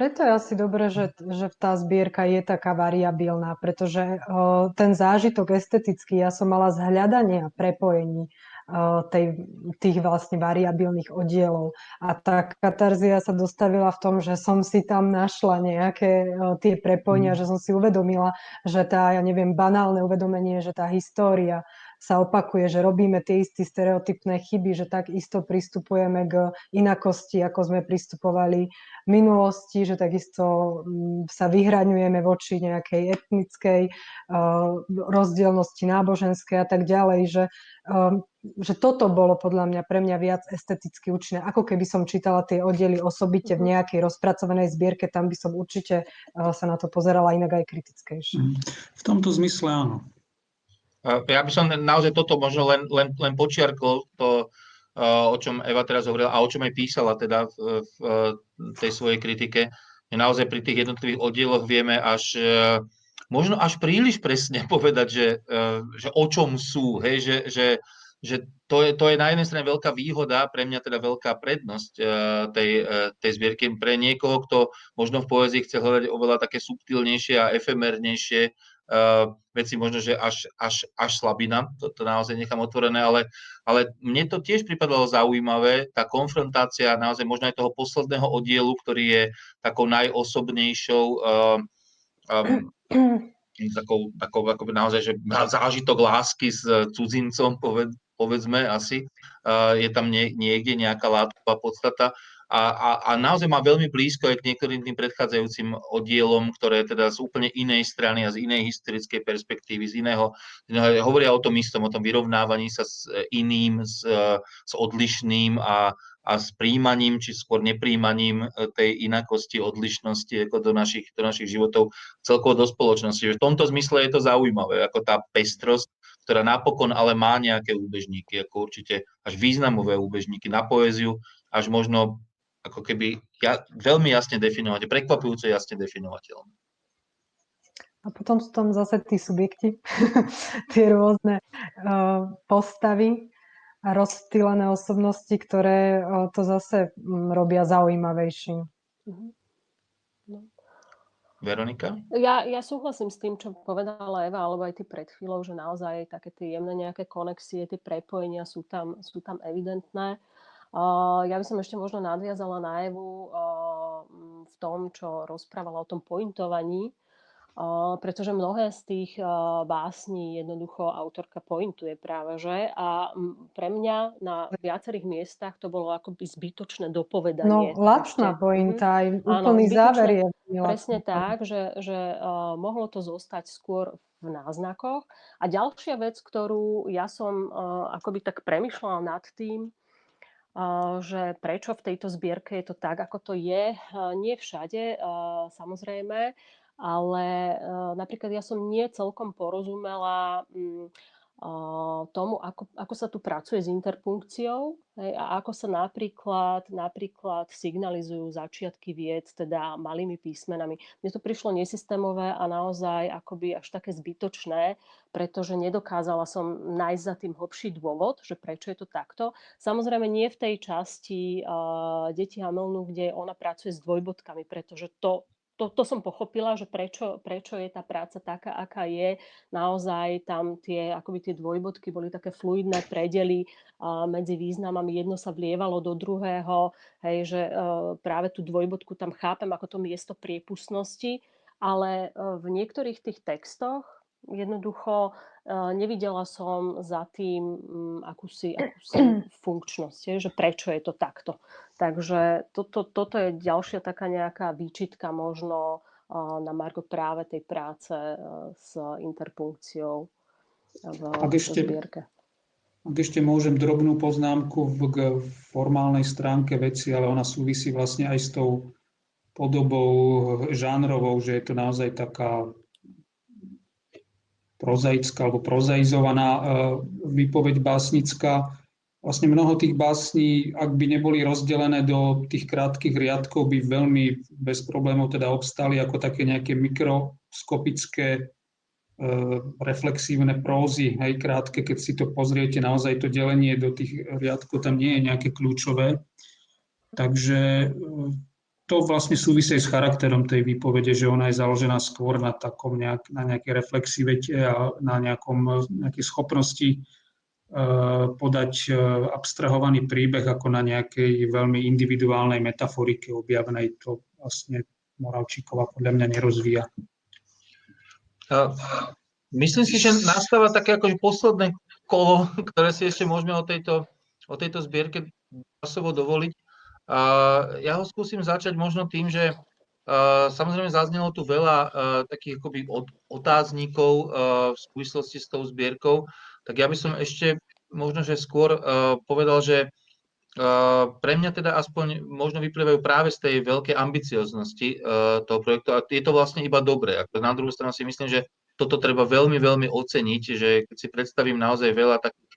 [SPEAKER 2] Preto je asi dobré, že, že tá zbierka je taká variabilná, pretože uh, ten zážitok estetický, ja som mala z hľadania prepojení uh, tej, tých vlastne variabilných oddielov. A tá katarzia sa dostavila v tom, že som si tam našla nejaké uh, tie prepojenia,
[SPEAKER 3] Mm.
[SPEAKER 2] že som si uvedomila, že tá, ja neviem, banálne uvedomenie, že tá história sa opakuje, že robíme tie isté stereotypné chyby, že tak isto pristupujeme k inakosti, ako sme pristupovali v minulosti, že takisto mm, sa vyhraňujeme voči nejakej etnickej uh, rozdielnosti náboženskej a tak ďalej, že um, že toto bolo podľa mňa pre mňa viac esteticky účinné. Ako keby som čítala tie oddely osobite v mhm. nejakej rozpracovanej zbierke, tam by som určite uh, sa na to pozerala inak aj kritickejšie.
[SPEAKER 3] Mhm. V tomto zmysle áno.
[SPEAKER 1] Ja by som naozaj toto možno len, len, len počiarkol, to, o čom Eva teraz hovorila a o čom aj písala teda v, v tej svojej kritike. Naozaj pri tých jednotlivých oddieloch vieme až uh, možno až príliš presne povedať, že, že o čom sú, hej, že, že že to je, to je na jednej strane veľká výhoda, pre mňa teda veľká prednosť uh, tej, tej zbierky. Pre niekoho, kto možno v poezii chce hľadať oveľa také subtilnejšie a efemernejšie uh, veci, možno, že až, až, až slabina, to, to naozaj nechám otvorené, ale, ale mne to tiež pripadalo zaujímavé, tá konfrontácia naozaj možno aj toho posledného oddielu, ktorý je takou najosobnejšou uh, um, takou, takou akoby naozaj, že zážitok lásky s cudzincom, poved, povedzme asi, je tam nie, niekde nejaká látková podstata a, a, a naozaj má veľmi blízko aj k niektorým tým predchádzajúcim oddielom, ktoré teda z úplne inej strany a z inej historickej perspektívy, z iného, z hovoria o tom istom, o tom vyrovnávaní sa s iným, s, s odlišným a, a s príjmaním, či skôr nepríjmaním tej inakosti, odlišnosti ako do našich, do našich životov celkovo do spoločnosti. V tomto zmysle je to zaujímavé, ako tá pestrosť ktorá napokon ale má nejaké úbežníky, ako určite až významové úbežníky na poéziu, až možno ako keby ja, veľmi jasne definovať, prekvapujúco jasne definovateľné.
[SPEAKER 2] A potom sú tam zase tí subjekty, tie rôzne uh, postavy a rozptýlené osobnosti, ktoré uh, to zase um, robia zaujímavejším. Uh-huh.
[SPEAKER 1] Veronika?
[SPEAKER 4] Ja, ja súhlasím s tým, čo povedala Eva, alebo aj ty pred chvíľou, že naozaj také tie jemné nejaké konexie, tie prepojenia sú tam, sú tam evidentné. Uh, ja by som ešte možno nadviazala na Evu v tom, čo rozprávala o tom pointovaní, pretože mnohé z tých básní jednoducho autorka pointuje práve, že? A pre mňa na viacerých miestach to bolo akoby zbytočné dopovedanie.
[SPEAKER 2] No, lacná pointa, aj mhm. úplný Áno, záver je.
[SPEAKER 4] Presne tak, že, že uh, mohlo to zostať skôr v náznakoch. A ďalšia vec, ktorú ja som uh, akoby tak premyšľala nad tým, že prečo v tejto zbierke je to tak, ako to je. Nie všade, samozrejme ale napríklad ja som nie celkom porozumela um, uh, tomu, ako, ako sa tu pracuje s interpunkciou hej, a ako sa napríklad, napríklad signalizujú začiatky vied, teda malými písmenami. Mne to prišlo nesystémové a naozaj akoby až také zbytočné, pretože nedokázala som nájsť za tým hlbší dôvod, že prečo je to takto. Samozrejme nie v tej časti uh, deti Hamelnu, kde ona pracuje s dvojbodkami, pretože to to, to som pochopila, že prečo, prečo je tá práca taká, aká je. Naozaj tam tie, akoby tie dvojbodky boli také fluidné predely uh, medzi významami. Jedno sa vlievalo do druhého, hej, že uh, práve tú dvojbodku tam chápem ako to miesto priepustnosti, ale uh, v niektorých tých textoch jednoducho nevidela som za tým um, akúsi, akúsi funkčnosť, že prečo je to takto. Takže toto, toto je ďalšia taká nejaká výčitka možno na Marko práve tej práce s interpunkciou v ak ešte, zbierke.
[SPEAKER 3] Ak ešte môžem drobnú poznámku v, v formálnej stránke veci, ale ona súvisí vlastne aj s tou podobou žánrovou, že je to naozaj taká prozaická alebo prozaizovaná e, výpoveď básnická vlastne mnoho tých básní, ak by neboli rozdelené do tých krátkých riadkov, by veľmi bez problémov teda obstali ako také nejaké mikroskopické e, reflexívne prózy, hej, krátke, keď si to pozriete, naozaj to delenie do tých riadkov tam nie je nejaké kľúčové. Takže to vlastne súvisí s charakterom tej výpovede, že ona je založená skôr na takom nejak, na nejakej reflexivete a na nejakom, nejakej schopnosti Eh, podať eh, abstrahovaný príbeh ako na nejakej veľmi individuálnej metaforike objavnej. To vlastne Moravčíková podľa mňa nerozvíja.
[SPEAKER 1] Myslím si, že nastáva také akože posledné kolo, ktoré si ešte môžeme o tejto, o tejto zbierke časovo dovoliť. Ja ho skúsim začať možno tým, že samozrejme zaznelo tu veľa takých akoby otáznikov v súvislosti s tou zbierkou, tak ja by som ešte možno, že skôr povedal, že pre mňa teda aspoň možno vyplývajú práve z tej veľkej ambicioznosti toho projektu a je to vlastne iba dobré. Na druhú stranu si myslím, že toto treba veľmi, veľmi oceniť, že keď si predstavím naozaj veľa takých,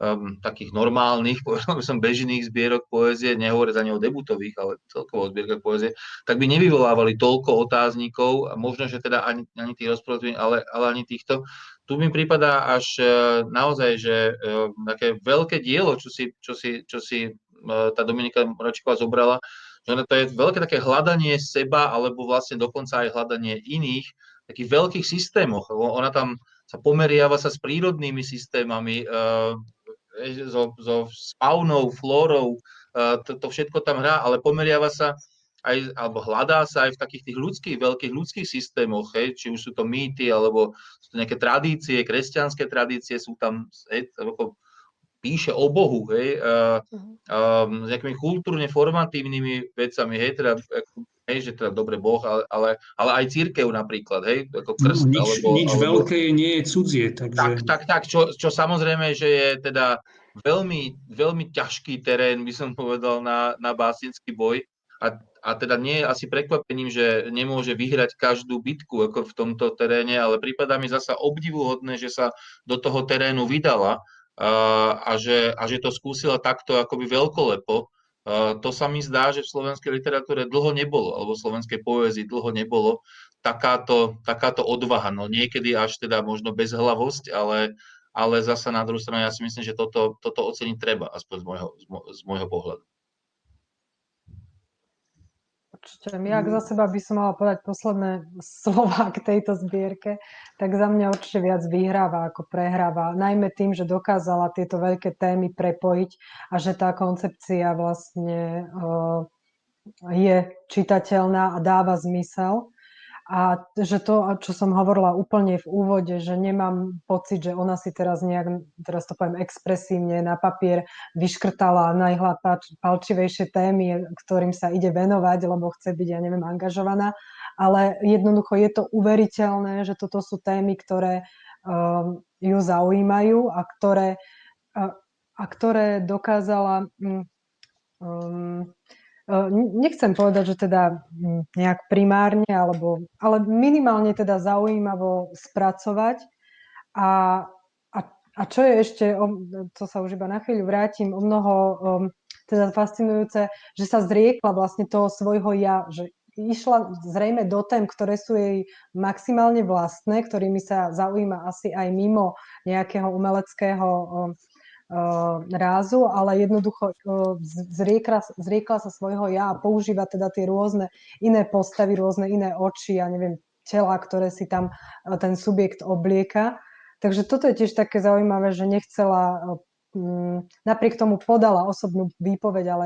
[SPEAKER 1] um, takých normálnych, povedal by som bežných zbierok poézie, nehovoriť ani o debutových, ale celkovo o zbierkach poézie, tak by nevyvolávali toľko otáznikov, a možno, že teda ani, ani tých rozprávok, ale, ale ani týchto. Tu mi prípada až uh, naozaj, že uh, také veľké dielo, čo si, čo si, čo si uh, tá Dominika Moračková zobrala, že to je veľké také hľadanie seba, alebo vlastne dokonca aj hľadanie iných takých veľkých systémoch. Ona tam sa pomeriava sa s prírodnými systémami, so, so spawnou, flórou, uh, to, to všetko tam hrá, ale pomeriava sa aj, alebo hľadá sa aj v takých tých ľudských, veľkých ľudských systémoch, hej, či už sú to mýty, alebo sú to nejaké tradície, kresťanské tradície, sú tam, hej, ako píše o Bohu, hej, uh, uh, s nejakými kultúrne formatívnymi vecami, hej, teda hej, že teda dobre Boh, ale, ale, ale aj církev napríklad, hej, ako krst.
[SPEAKER 3] No, nič alebo, nič alebo, veľké nie je cudzie, takže...
[SPEAKER 1] Tak, tak, tak, čo, čo samozrejme, že je teda veľmi, veľmi ťažký terén, by som povedal, na, na básnický boj. A, a teda nie je asi prekvapením, že nemôže vyhrať každú bitku ako v tomto teréne, ale prípada mi zasa obdivuhodné, že sa do toho terénu vydala a, a, že, a že to skúsila takto akoby veľkolepo to sa mi zdá, že v slovenskej literatúre dlho nebolo, alebo v slovenskej poézii dlho nebolo takáto, takáto odvaha. No niekedy až teda možno bezhlavosť, ale, ale zasa na druhú stranu ja si myslím, že toto, toto oceniť treba, aspoň z môjho, z môjho pohľadu.
[SPEAKER 2] Určite. Ak za seba by som mala povedať posledné slova k tejto zbierke, tak za mňa určite viac vyhráva ako prehráva. Najmä tým, že dokázala tieto veľké témy prepojiť a že tá koncepcia vlastne uh, je čitateľná a dáva zmysel. A že to, čo som hovorila úplne v úvode, že nemám pocit, že ona si teraz nejak, teraz to poviem expresívne, na papier vyškrtala najhlapalčivejšie témy, ktorým sa ide venovať, lebo chce byť, ja neviem, angažovaná. Ale jednoducho je to uveriteľné, že toto sú témy, ktoré um, ju zaujímajú a ktoré, a, a ktoré dokázala um, Nechcem povedať, že teda hm, nejak primárne, alebo, ale minimálne teda zaujímavo spracovať. A, a, a čo je ešte, to sa už iba na chvíľu vrátim, o mnoho um, teda fascinujúce, že sa zriekla vlastne toho svojho ja, že išla zrejme do tém, ktoré sú jej maximálne vlastné, ktorými sa zaujíma asi aj mimo nejakého umeleckého um, rázu, ale jednoducho uh, zriekla, zriekla sa svojho ja a používa teda tie rôzne iné postavy, rôzne iné oči, ja neviem, tela, ktoré si tam uh, ten subjekt oblieka. Takže toto je tiež také zaujímavé, že nechcela um, napriek tomu podala osobnú výpoveď, ale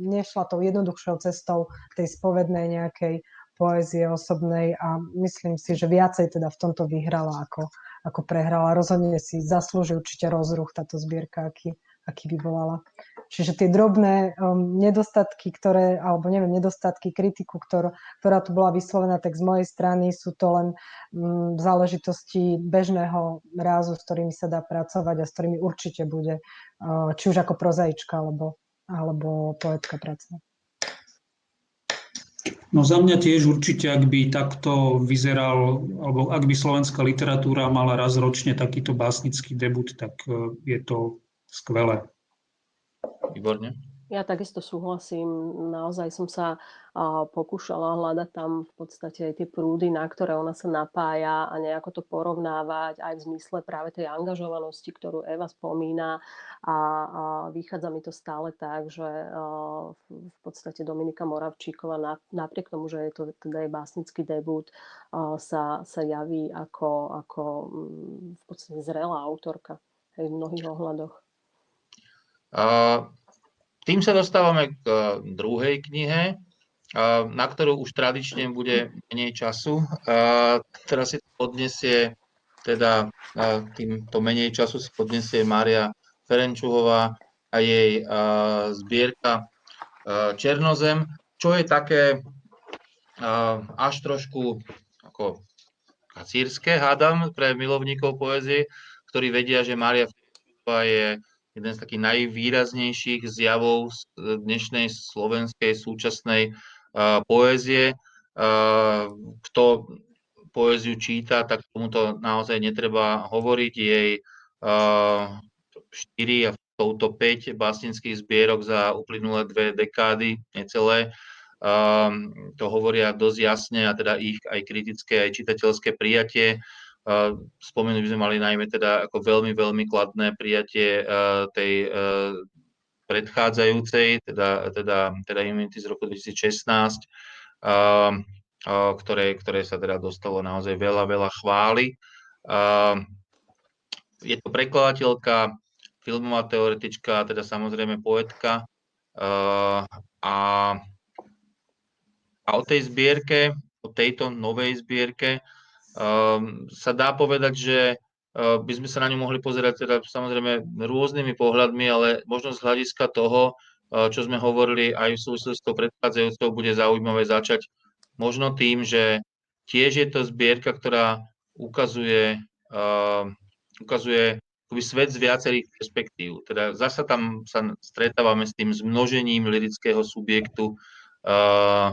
[SPEAKER 2] nešla tou jednoduchšou cestou tej spovednej nejakej poézie osobnej a myslím si, že viacej teda v tomto vyhrala ako, ako prehrala. Rozhodne si zaslúži určite rozruch táto zbierka, aký, aký vyvolala. Čiže tie drobné um, nedostatky, ktoré, alebo neviem, nedostatky, kritiku, ktor, ktorá tu bola vyslovená, tak z mojej strany sú to len um, záležitosti bežného rázu, s ktorými sa dá pracovať a s ktorými určite bude, uh, či už ako prozaička, alebo, alebo poetka pracovať.
[SPEAKER 3] No za mňa tiež určite, ak by takto vyzeral, alebo ak by slovenská literatúra mala raz ročne takýto básnický debut, tak e, je to skvelé.
[SPEAKER 1] Výborne.
[SPEAKER 4] Ja takisto súhlasím. Naozaj som sa pokúšala hľadať tam v podstate aj tie prúdy, na ktoré ona sa napája a nejako to porovnávať aj v zmysle práve tej angažovanosti, ktorú Eva spomína. A, vychádza mi to stále tak, že v podstate Dominika Moravčíková napriek tomu, že je to teda aj básnický debut, sa, sa javí ako, ako mm, v podstate zrelá autorka aj v mnohých ohľadoch.
[SPEAKER 1] Uh tým sa dostávame k eh, druhej knihe, eh, na ktorú už tradične bude menej času. Teraz si to odnesie teda týmto menej času si podnesie Mária Ferenčuhová a jej zbierka Černozem, čo je také až trošku ako kacírske, hádam, pre milovníkov poezie, ktorí vedia, že Mária Ferenčuhová je jeden z takých najvýraznejších zjavov z dnešnej slovenskej súčasnej poézie. Kto poéziu číta, tak tomuto naozaj netreba hovoriť. Jej 4 a touto 5 básnických zbierok za uplynulé dve dekády, necelé, to hovoria dosť jasne a teda ich aj kritické, aj čitateľské prijatie. Spomenúť by sme mali najmä teda ako veľmi, veľmi kladné prijatie tej predchádzajúcej, teda, teda, teda Immunity z roku 2016, ktoré, ktoré sa teda dostalo naozaj veľa, veľa chvály. Je to prekladateľka, filmová teoretička, teda samozrejme poetka. A, a o tej zbierke, o tejto novej zbierke sa dá povedať, že by sme sa na ňu mohli pozerať teda samozrejme rôznymi pohľadmi, ale možno z hľadiska toho, čo sme hovorili aj v súvislosti s tou predchádzajúcou, bude zaujímavé začať Možno tým, že tiež je to zbierka, ktorá ukazuje, uh, ukazuje svet z viacerých perspektív. Teda zasa tam sa stretávame s tým zmnožením lirického subjektu, uh,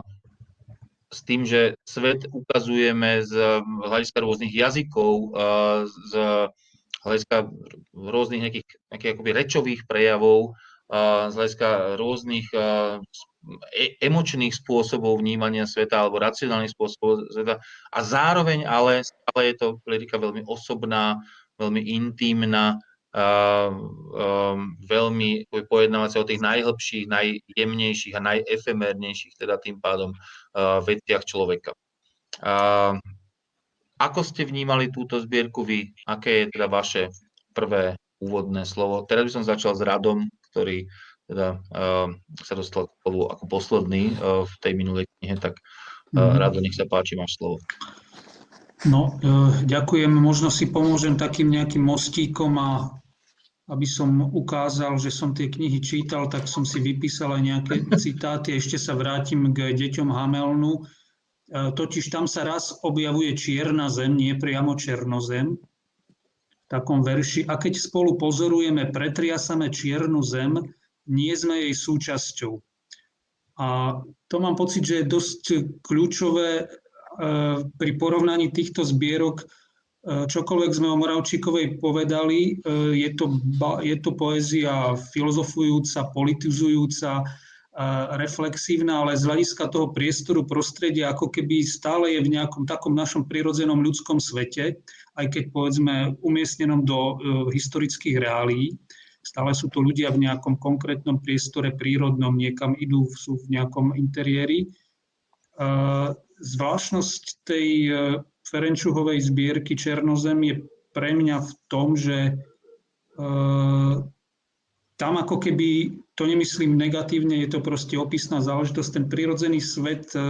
[SPEAKER 1] s tým, že svet ukazujeme z hľadiska rôznych jazykov, z hľadiska rôznych nejakých, nejakých akoby rečových prejavov, z hľadiska rôznych e- emočných spôsobov vnímania sveta alebo racionálnych spôsobov sveta. A zároveň ale stále je to lirika veľmi osobná, veľmi intimná, uh, um, veľmi pojednávať sa o tých najhlbších, najjemnejších a najefemernejších, teda tým pádom veciach človeka. Uh, ako ste vnímali túto zbierku vy? Aké je teda vaše prvé úvodné slovo? Teraz by som začal s Radom, ktorý teda uh, sa dostal slovu ako posledný uh, v tej minulej knihe, tak uh, Rado, nech sa páči, máš slovo.
[SPEAKER 3] No, ďakujem. Možno si pomôžem takým nejakým mostíkom a aby som ukázal, že som tie knihy čítal, tak som si vypísal aj nejaké citáty. Ešte sa vrátim k deťom Hamelnu. Totiž tam sa raz objavuje čierna zem, nie priamo černozem, v takom verši. A keď spolu pozorujeme pretriasame čiernu zem, nie sme jej súčasťou. A to mám pocit, že je dosť kľúčové e, pri porovnaní týchto zbierok. E, čokoľvek sme o Moravčíkovej povedali, e, je to, je to poézia filozofujúca, politizujúca, reflexívna, ale z hľadiska toho priestoru, prostredia, ako keby stále je v nejakom takom našom prirodzenom ľudskom svete, aj keď povedzme umiestnenom do historických reálií. Stále sú to ľudia v nejakom konkrétnom priestore prírodnom, niekam idú, sú v nejakom interiéri. Zvláštnosť tej Ferenčuhovej zbierky Černozem je pre mňa v tom, že e, tam ako keby, to nemyslím negatívne, je to proste opisná záležitosť, ten prírodzený svet e,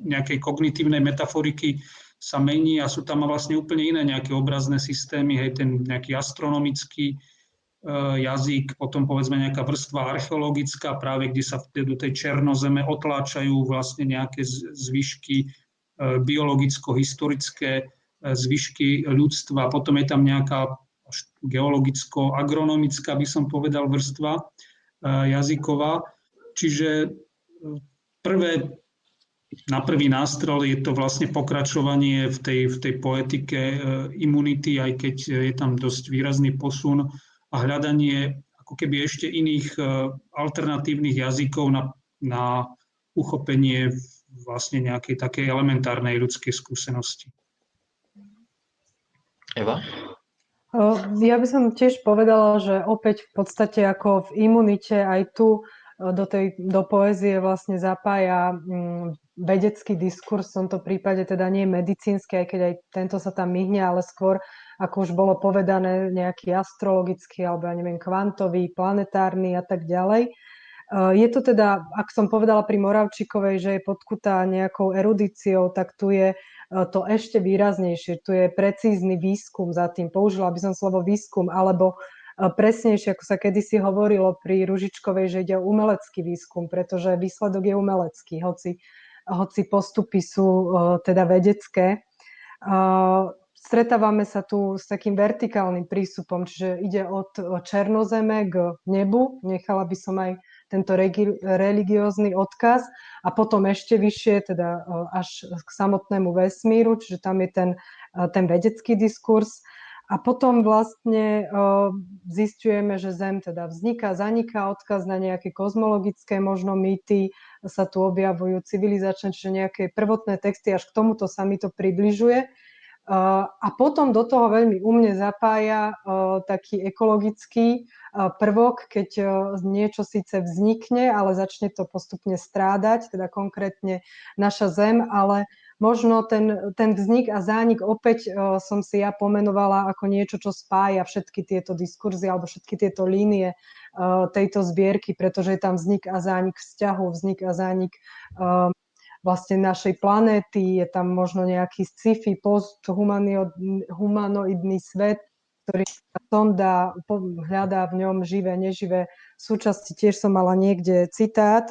[SPEAKER 3] nejakej kognitívnej metaforiky sa mení a sú tam vlastne úplne iné nejaké obrazné systémy, hej, ten nejaký astronomický e, jazyk, potom povedzme nejaká vrstva archeologická, práve kde sa do tej černozeme otláčajú vlastne nejaké zvyšky e, biologicko-historické e, zvyšky ľudstva. Potom je tam nejaká geologicko-agronomická, by som povedal, vrstva jazyková. Čiže prvé na prvý nástrel je to vlastne pokračovanie v tej, v tej poetike e, imunity, aj keď je tam dosť výrazný posun a hľadanie ako keby ešte iných e, alternatívnych jazykov na, na uchopenie vlastne nejakej takej elementárnej ľudskej skúsenosti.
[SPEAKER 1] Eva?
[SPEAKER 2] Ja by som tiež povedala, že opäť v podstate ako v imunite aj tu do, tej, do poézie vlastne zapája mm, vedecký diskurs, v tomto prípade teda nie medicínsky, aj keď aj tento sa tam myhne, ale skôr, ako už bolo povedané, nejaký astrologický alebo ja neviem, kvantový, planetárny a tak ďalej. Je to teda, ak som povedala pri Moravčíkovej, že je podkutá nejakou erudíciou, tak tu je to ešte výraznejšie. Tu je precízny výskum za tým. Použila by som slovo výskum, alebo presnejšie, ako sa kedysi hovorilo pri Ružičkovej, že ide o umelecký výskum, pretože výsledok je umelecký, hoci, hoci postupy sú teda vedecké. Stretávame sa tu s takým vertikálnym prístupom, čiže ide od černozeme k nebu. Nechala by som aj tento religiózny odkaz a potom ešte vyššie, teda e, až k samotnému vesmíru, čiže tam je ten, e, ten vedecký diskurs. A potom vlastne e, zistujeme, že Zem teda vzniká, zaniká, odkaz na nejaké kozmologické možno mýty, sa tu objavujú civilizačné, čiže nejaké prvotné texty, až k tomuto sa mi to približuje. A potom do toho veľmi umne zapája taký ekologický prvok, keď niečo síce vznikne, ale začne to postupne strádať, teda konkrétne naša Zem, ale možno ten, ten vznik a zánik opäť som si ja pomenovala ako niečo, čo spája všetky tieto diskurzy alebo všetky tieto línie tejto zbierky, pretože je tam vznik a zánik vzťahu, vznik a zánik vlastne našej planéty, je tam možno nejaký sci-fi post-humanoidný svet, ktorý sonda, hľadá v ňom živé, neživé súčasti. Tiež som mala niekde citát,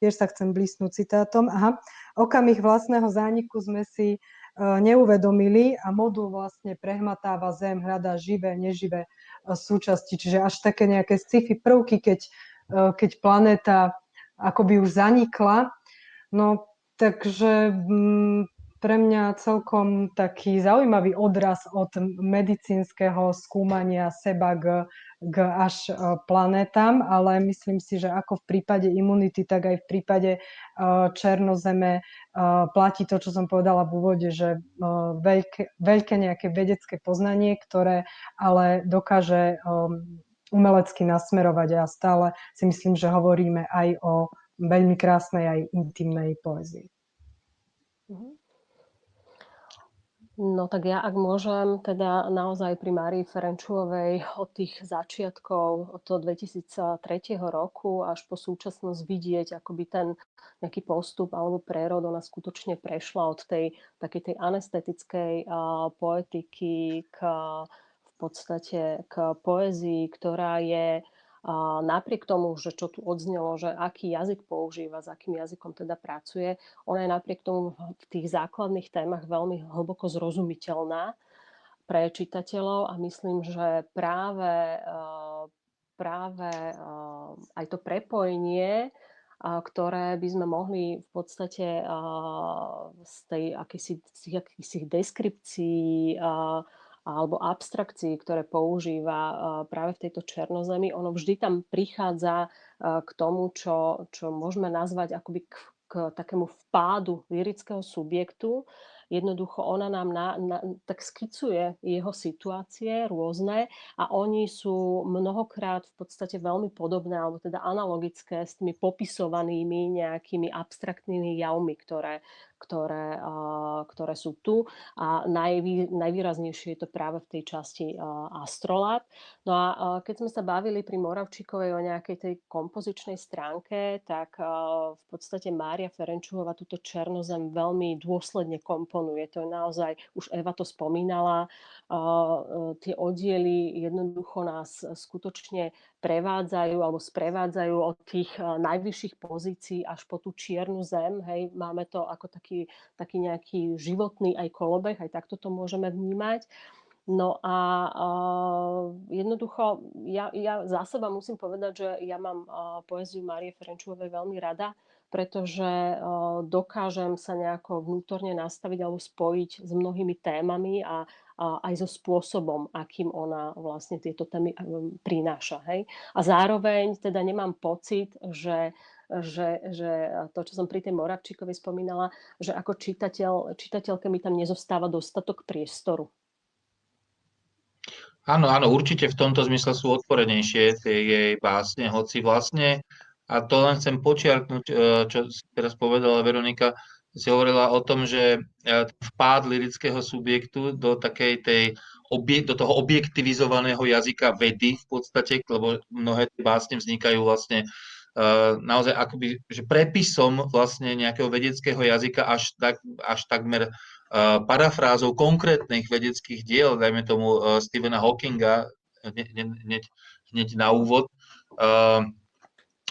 [SPEAKER 2] tiež sa chcem blísnúť citátom. Aha. Okamih vlastného zániku sme si e, neuvedomili a modul vlastne prehmatáva Zem, hľadá živé, neživé e, súčasti. Čiže až také nejaké sci-fi prvky, keď, e, keď planéta akoby už zanikla, no Takže mm, pre mňa celkom taký zaujímavý odraz od medicínskeho skúmania seba k, k až e, planetám, ale myslím si, že ako v prípade imunity, tak aj v prípade e, černozeme e, platí to, čo som povedala v úvode, že veľké, veľké nejaké vedecké poznanie, ktoré ale dokáže umelecky nasmerovať. A stále si myslím, že hovoríme aj o veľmi krásnej aj intimnej poezii. Mhm.
[SPEAKER 4] No tak ja, ak môžem, teda naozaj pri Márii Ferenčovej od tých začiatkov, od toho 2003 roku až po súčasnosť vidieť akoby ten nejaký postup alebo prerod, ona skutočne prešla od tej takej tej anestetickej uh, poetiky k v podstate k poezii, ktorá je napriek tomu, že čo tu odznelo, že aký jazyk používa, s akým jazykom teda pracuje, ona je napriek tomu v tých základných témach veľmi hlboko zrozumiteľná pre čitateľov a myslím, že práve, práve aj to prepojenie, ktoré by sme mohli v podstate z tej akýsi, akýsi deskripcií alebo abstrakcií, ktoré používa eh, práve v tejto černozemi, ono vždy tam prichádza eh, k tomu, čo, čo môžeme nazvať akoby k, k takému vpádu lirického subjektu, Jednoducho ona nám na, na, tak skicuje jeho situácie rôzne a oni sú mnohokrát v podstate veľmi podobné alebo teda analogické s tými popisovanými nejakými abstraktnými javmi, ktoré, ktoré, ktoré sú tu a najvý, najvýraznejšie je to práve v tej časti astrolát. No a keď sme sa bavili pri Moravčíkovej o nejakej tej kompozičnej stránke, tak v podstate Mária Ferenčuhová túto Černozem veľmi dôsledne komponuje. To je naozaj, už Eva to spomínala, tie oddiely jednoducho nás skutočne prevádzajú alebo sprevádzajú od tých e, najvyšších pozícií až po tú čiernu zem. Hej, máme to ako taký, taký nejaký životný aj kolobeh, aj takto to môžeme vnímať. No a uh, jednoducho, ja, ja za seba musím povedať, že ja mám uh, poéziu Márie Ferenčovej veľmi rada pretože dokážem sa nejako vnútorne nastaviť alebo spojiť s mnohými témami a, aj so spôsobom, akým ona vlastne tieto témy prináša. Hej? A zároveň teda nemám pocit, že že, že to, čo som pri tej Moravčíkovi spomínala, že ako čitateľ, čitateľke mi tam nezostáva dostatok priestoru.
[SPEAKER 1] Áno, áno, určite v tomto zmysle sú otvorenejšie tie jej básne, hoci vlastne a to len chcem počiarknúť, e, čo teraz povedala Veronika, si hovorila o tom, že e, vpád lirického subjektu do takej tej do toho objektivizovaného jazyka vedy v podstate, lebo mnohé tie básne vznikajú vlastne naozaj akoby, že prepisom vlastne nejakého vedeckého jazyka až, tak, až takmer parafrázou konkrétnych vedeckých diel, dajme tomu Stephena Hawkinga, hneď, hneď na úvod,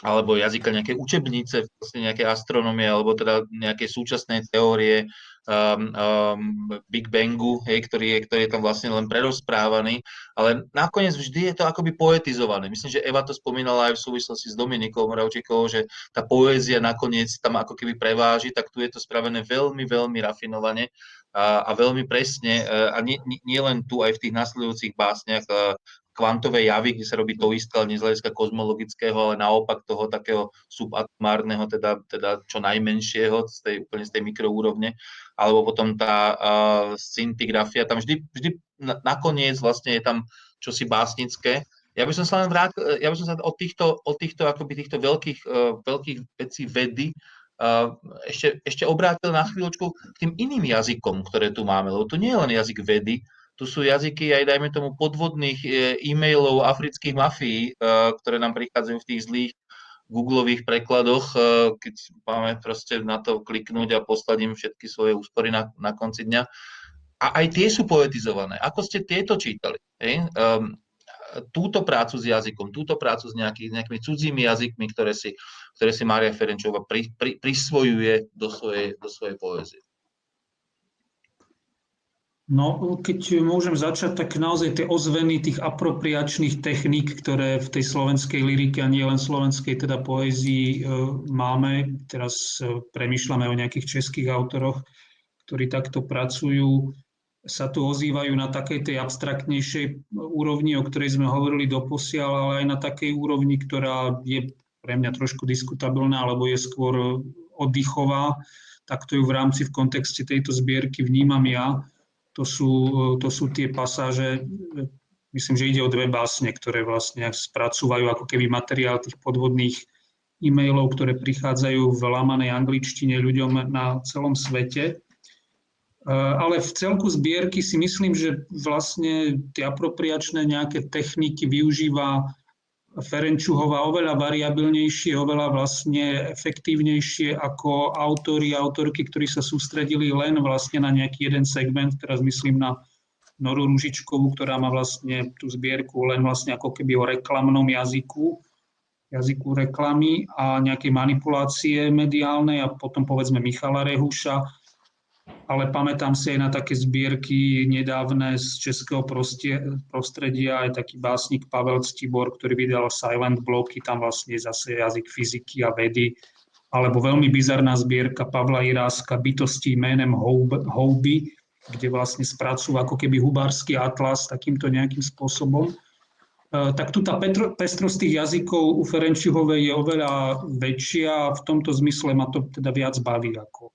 [SPEAKER 1] alebo jazyka nejaké učebnice, vlastne nejaké astronomie, alebo teda nejaké súčasné teórie um, um, Big Bangu, hej, ktorý, je, ktorý je tam vlastne len prerozprávaný, ale nakoniec vždy je to akoby poetizované. Myslím, že Eva to spomínala aj v súvislosti s Dominikou Moravčikovou, že tá poézia nakoniec tam ako keby preváži, tak tu je to spravené veľmi, veľmi rafinovane a, a veľmi presne a nie, nie, len tu, aj v tých nasledujúcich básniach kvantové javy, kde sa robí to isté, ale nie z hľadiska kozmologického, ale naopak toho takého subatomárneho, teda, teda čo najmenšieho, z tej, úplne z tej mikroúrovne, alebo potom tá uh, scintigrafia, tam vždy, vždy nakoniec vlastne je tam čosi básnické. Ja by som sa len vrát, ja by som sa od týchto, od týchto, akoby týchto veľkých, uh, veľkých vecí vedy ešte, ešte obrátil na chvíľočku k tým iným jazykom, ktoré tu máme, lebo tu nie je len jazyk vedy, tu sú jazyky aj, dajme tomu, podvodných e, e-mailov afrických mafií, e, ktoré nám prichádzajú v tých zlých googlových prekladoch, keď máme proste na to kliknúť a poslať im všetky svoje úspory na, na konci dňa. A aj tie sú poetizované. Ako ste tieto čítali? Um, túto prácu s jazykom, túto prácu s nejaký, nejakými cudzími jazykmi, ktoré si, ktoré si Mária Ferenčová pri, pri, prisvojuje do svojej, do svojej poézie.
[SPEAKER 3] No, keď môžem začať, tak naozaj tie ozveny tých apropriačných techník, ktoré v tej slovenskej lyrike a nie len slovenskej teda poézii e, máme, teraz e, premyšľame o nejakých českých autoroch, ktorí takto pracujú, sa tu ozývajú na takej tej abstraktnejšej úrovni, o ktorej sme hovorili doposiaľ, ale aj na takej úrovni, ktorá je pre mňa trošku diskutabilná, alebo je skôr oddychová, tak to ju v rámci v kontexte tejto zbierky vnímam ja to sú, to sú tie pasáže, myslím, že ide o dve básne, ktoré vlastne spracúvajú ako keby materiál tých podvodných e-mailov, ktoré prichádzajú v lamanej angličtine ľuďom na celom svete. Ale v celku zbierky si myslím, že vlastne tie apropriačné nejaké techniky využíva Ferenčuhova oveľa variabilnejšie, oveľa vlastne efektívnejšie ako autori a autorky, ktorí sa sústredili len vlastne na nejaký jeden segment, teraz myslím na Noru Ružičkovú, ktorá má vlastne tú zbierku len vlastne ako keby o reklamnom jazyku, jazyku reklamy a nejakej manipulácie mediálnej a potom povedzme Michala Rehuša, ale pamätám si aj na také zbierky nedávne z českého prostredia, aj taký básnik Pavel Ctibor, ktorý vydal Silent Blocky, tam vlastne je zase jazyk fyziky a vedy, alebo veľmi bizarná zbierka Pavla Iráska bytosti jménem Houby, kde vlastne spracúva ako keby hubársky atlas takýmto nejakým spôsobom. E, tak tu tá pestrosť tých jazykov u Ferenčihovej je oveľa väčšia a v tomto zmysle ma to teda viac baví ako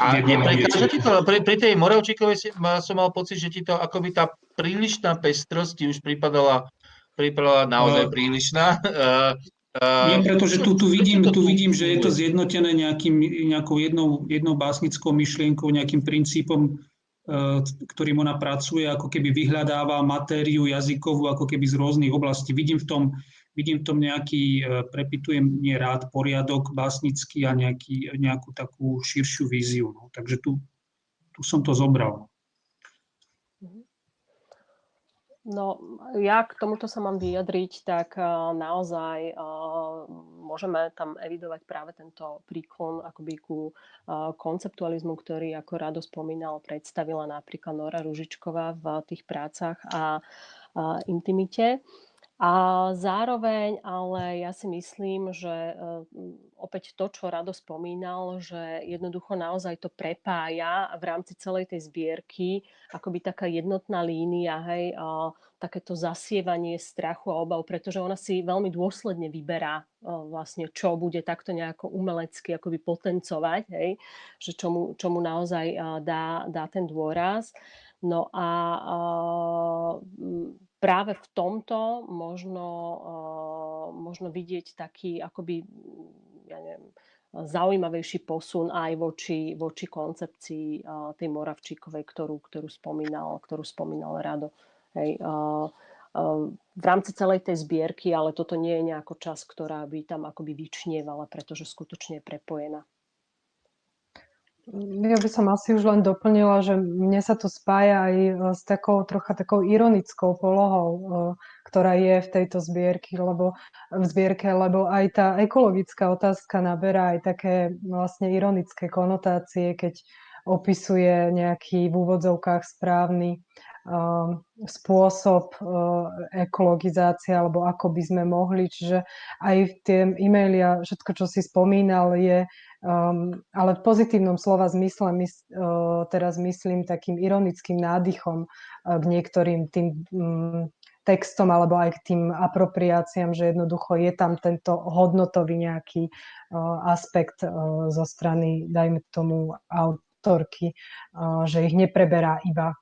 [SPEAKER 1] a neprekáže ti to, pri, pri tej Moravčíkovej si, som mal pocit, že ti to akoby tá prílišná pestrosť ti už pripadala, pripadala naozaj no. prílišná. Uh,
[SPEAKER 3] uh, Nie, pretože tu, tu, vidím, tu vidím, že je to zjednotené nejakým, nejakou jednou, jednou básnickou myšlienkou, nejakým princípom, uh, ktorým ona pracuje, ako keby vyhľadáva matériu jazykovú, ako keby z rôznych oblastí. Vidím v tom vidím v tom nejaký, e, prepitujem nie rád, poriadok básnický a nejaký, nejakú takú širšiu víziu. No. Takže tu, tu som to zobral.
[SPEAKER 4] No, ja k tomuto sa mám vyjadriť, tak uh, naozaj uh, môžeme tam evidovať práve tento príklon akoby ku konceptualizmu, ktorý, ako Rado spomínal, predstavila napríklad Nora Ružičková v tých prácach a intimite. A zároveň ale ja si myslím, že mm, opäť to, čo Rado spomínal, že jednoducho naozaj to prepája v rámci celej tej zbierky, akoby taká jednotná línia, hej, takéto zasievanie strachu a obav, pretože ona si veľmi dôsledne vyberá vlastne, čo bude takto nejako umelecky akoby potencovať, hej, že čomu, čomu naozaj dá, dá ten dôraz. No a, a práve v tomto možno, uh, možno vidieť taký akoby, ja neviem, zaujímavejší posun aj voči, voči koncepcii uh, tej Moravčíkovej, ktorú, ktorú, spomínal, ktorú spomínal Rado. Hej, uh, v rámci celej tej zbierky, ale toto nie je nejako čas, ktorá by tam akoby vyčnievala, pretože skutočne je prepojená.
[SPEAKER 2] Ja by som asi už len doplnila, že mne sa to spája aj e, s takou trocha takou ironickou polohou, e, ktorá je v tejto zbierke, lebo, v zbierke, lebo aj tá ekologická otázka naberá aj také vlastne ironické konotácie, keď opisuje nejaký v úvodzovkách správny Um, spôsob uh, ekologizácie alebo ako by sme mohli. Čiže aj tie e-maily a všetko, čo si spomínal, je um, ale v pozitívnom slova zmysle mys, uh, teraz myslím takým ironickým nádychom uh, k niektorým tým um, textom alebo aj k tým apropriáciám, že jednoducho je tam tento hodnotový nejaký uh, aspekt uh, zo strany, dajme tomu, autorky, uh, že ich nepreberá iba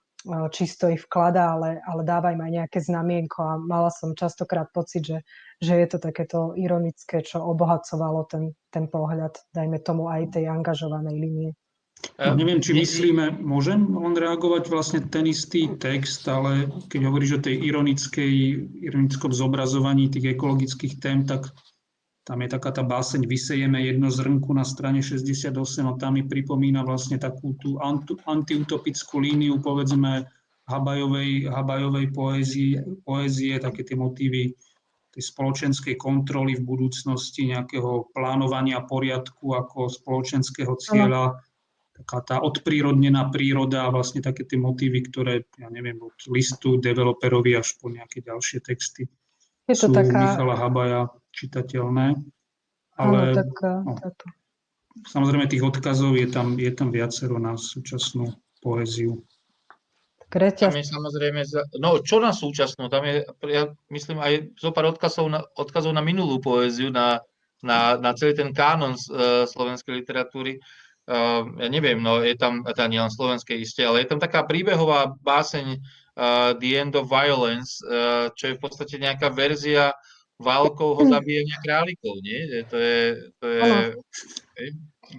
[SPEAKER 2] čisto ich vkladá, ale, ale dáva im aj nejaké znamienko a mala som častokrát pocit, že, že je to takéto ironické, čo obohacovalo ten, ten pohľad, dajme tomu aj tej angažovanej linie.
[SPEAKER 3] No, neviem, či myslíme, môžem len reagovať vlastne ten istý text, ale keď hovoríš o tej ironickej, ironickom zobrazovaní tých ekologických tém, tak tam je taká tá báseň Vysejeme jedno zrnku na strane 68 a tam mi pripomína vlastne takú tú antiutopickú líniu, povedzme, Habajovej, Habajovej poézie, poézie, také tie motívy tej spoločenskej kontroly v budúcnosti, nejakého plánovania poriadku ako spoločenského cieľa, taká tá odprírodnená príroda a vlastne také tie motívy, ktoré, ja neviem, od listu developerovi až po nejaké ďalšie texty je to sú taká... Michala Habaja čitateľné. Ale
[SPEAKER 2] Áno, tak, no,
[SPEAKER 3] samozrejme tých odkazov je tam, je tam viacero na súčasnú poéziu.
[SPEAKER 1] Tam je samozrejme, no čo na súčasnú, tam je, ja myslím, aj zo pár odkazov na, odkazov na minulú poéziu, na, na, na celý ten kánon uh, slovenskej literatúry. Uh, ja neviem, no je tam, teda nie len slovenskej isté, ale je tam taká príbehová báseň uh, The End of Violence, uh, čo je v podstate nejaká verzia válkovho hm. zabíjania králikov, nie? To je, to je, hej,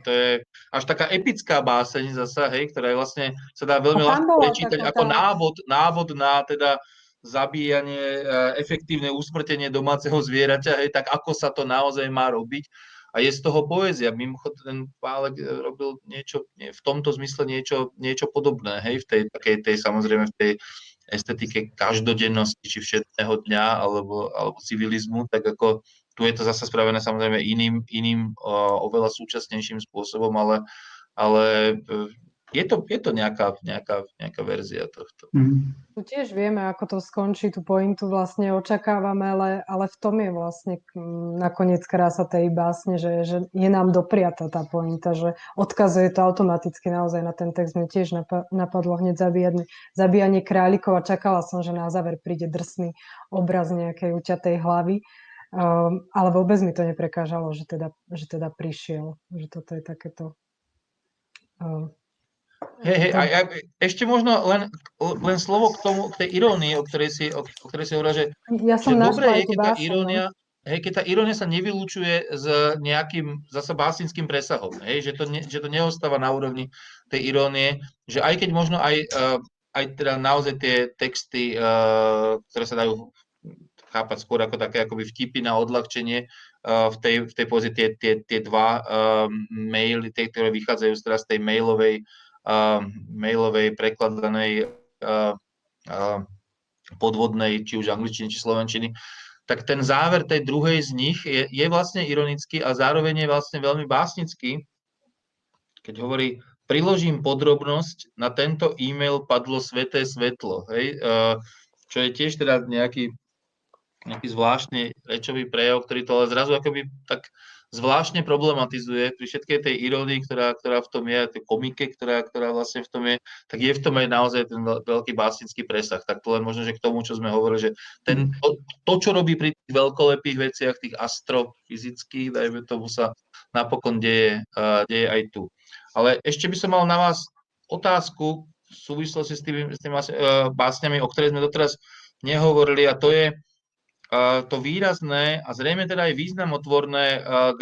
[SPEAKER 1] to je až taká epická báseň zasa, hej, ktorá je vlastne, sa dá veľmi ľahko prečítať ako návod, návod na teda zabíjanie, efektívne usmrtenie domáceho zvieraťa, hej, tak ako sa to naozaj má robiť. A je z toho poézia. Mimochodom, ten Pálek robil niečo, nie, v tomto zmysle niečo, niečo podobné, hej, v tej takej tej, samozrejme v tej estetike každodennosti, či všetného dňa, alebo, alebo civilizmu, tak ako tu je to zase spravené samozrejme iným, iným oveľa súčasnejším spôsobom, ale, ale je to, je to nejaká, nejaká, nejaká verzia tohto. Mm.
[SPEAKER 2] Tu tiež vieme, ako to skončí, tú pointu vlastne očakávame, ale, ale v tom je vlastne mm, nakoniec krása tej básne, že, že je nám dopriata tá pointa, že odkazuje to automaticky naozaj na ten text. Mne tiež napadlo hneď zabíjanie, zabíjanie králikov a čakala som, že na záver príde drsný obraz nejakej uťatej hlavy. Um, ale vôbec mi to neprekážalo, že teda, že teda prišiel, že toto je takéto um,
[SPEAKER 1] Hej, hej, a ja, ešte možno len, len slovo k tomu, k tej irónii, o ktorej si, o, o ktorej si hovorila, že,
[SPEAKER 2] ja som
[SPEAKER 1] že dobre je, keď tá, irónia, hej, keď tá irónia sa nevylúčuje s nejakým zase básnickým presahom, hej, že, to ne, že to neostáva na úrovni tej irónie, že aj keď možno aj, uh, aj teda naozaj tie texty, uh, ktoré sa dajú chápať skôr ako také akoby vtipy na odľahčenie, uh, v tej, v tej pozícii tie, tie, tie dva uh, maily, tie, ktoré vychádzajú teraz z tej mailovej mailovej, prekladanej podvodnej, či už angličtiny, či slovenčiny, tak ten záver tej druhej z nich je, je vlastne ironický a zároveň je vlastne veľmi básnický, keď hovorí, priložím podrobnosť, na tento e-mail padlo sveté svetlo, hej, čo je tiež teda nejaký, nejaký zvláštny rečový prejav, ktorý to ale zrazu akoby tak zvláštne problematizuje pri všetkej tej irónii, ktorá, ktorá v tom je, tej komike, ktorá, ktorá vlastne v tom je, tak je v tom aj naozaj ten veľký básnický presah. Tak to len možno, že k tomu, čo sme hovorili, že ten, to, to čo robí pri tých veľkolepých veciach, tých astrofyzických, dajme tomu sa napokon deje, uh, deje aj tu. Ale ešte by som mal na vás otázku v súvislosti s tými, s tými uh, básňami, o ktorých sme doteraz nehovorili a to je, to výrazné a zrejme teda aj významotvorné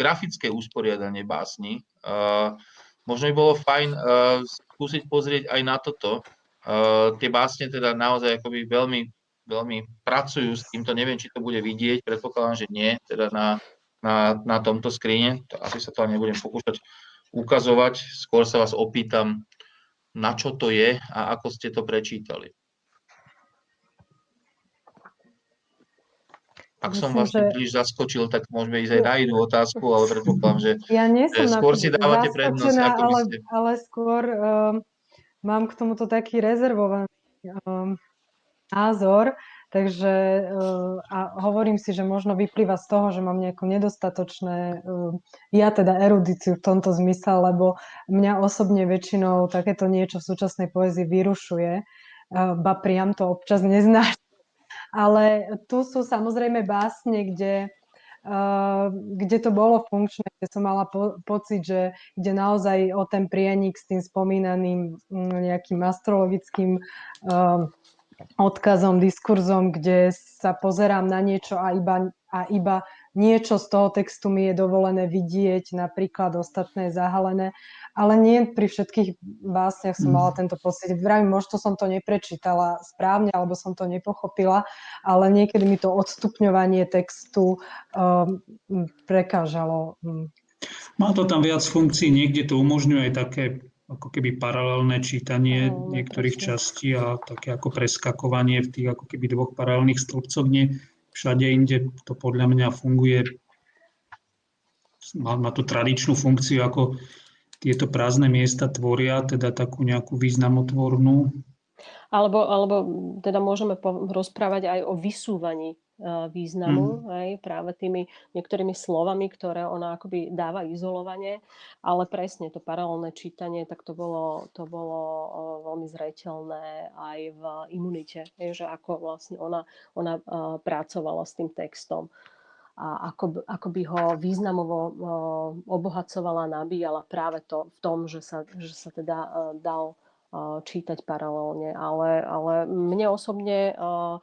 [SPEAKER 1] grafické usporiadanie básni. Možno by bolo fajn skúsiť pozrieť aj na toto. Tie básne teda naozaj akoby veľmi veľmi pracujú s týmto. Neviem, či to bude vidieť, predpokladám, že nie, teda na, na, na tomto skrine. Asi sa to ani nebudem pokúšať ukazovať. Skôr sa vás opýtam, na čo to je a ako ste to prečítali. Ak som
[SPEAKER 2] Myslím,
[SPEAKER 1] vlastne
[SPEAKER 2] že-
[SPEAKER 1] príliš zaskočil, tak môžeme ísť aj na inú otázku, ale predpokladám, že
[SPEAKER 2] Ja nie som
[SPEAKER 1] skôr si dávate prednosť, ako
[SPEAKER 2] ale,
[SPEAKER 1] ste-
[SPEAKER 2] ale skôr um, mám k tomuto taký rezervovaný um, názor, takže uh, a hovorím si, že možno vyplýva z toho, že mám nejakú nedostatočné, um, ja teda erudíciu v tomto zmysle, lebo mňa osobne väčšinou takéto niečo v súčasnej poezii vyrušuje, uh, ba priam to občas neznášam. Ale tu sú samozrejme básne, kde Uh, kde to bolo funkčné, kde som mala po- pocit, že ide naozaj o ten prienik s tým spomínaným mm, nejakým astrologickým uh, odkazom, diskurzom, kde sa pozerám na niečo a iba, a iba niečo z toho textu mi je dovolené vidieť, napríklad ostatné zahalené, ale nie pri všetkých básniach som mala tento pocit. Vravím, možno som to neprečítala správne, alebo som to nepochopila, ale niekedy mi to odstupňovanie textu um, prekážalo. um,
[SPEAKER 3] Má to tam viac funkcií, niekde to umožňuje aj také ako keby paralelné čítanie
[SPEAKER 4] Áno,
[SPEAKER 3] niektorých
[SPEAKER 4] presne.
[SPEAKER 3] častí a také ako preskakovanie v tých ako keby dvoch paralelných stĺpcoch. Nie všade inde to podľa mňa funguje, má, má tú tradičnú funkciu, ako tieto prázdne miesta tvoria, teda takú nejakú významotvornú.
[SPEAKER 4] Alebo, alebo teda môžeme po- rozprávať aj o vysúvaní eh, významu, hej, práve tými niektorými slovami, ktoré ona akoby dáva izolovanie, ale presne to paralelné čítanie, tak to bolo, to bolo eh, veľmi zreteľné aj v imunite, že ako vlastne ona, ona eh, pracovala s tým textom a ako, ako by ho významovo obohacovala, nabíjala práve to v tom, že sa, že sa teda eh, dal eh, čítať paralelne. Ale, ale mne osobne eh,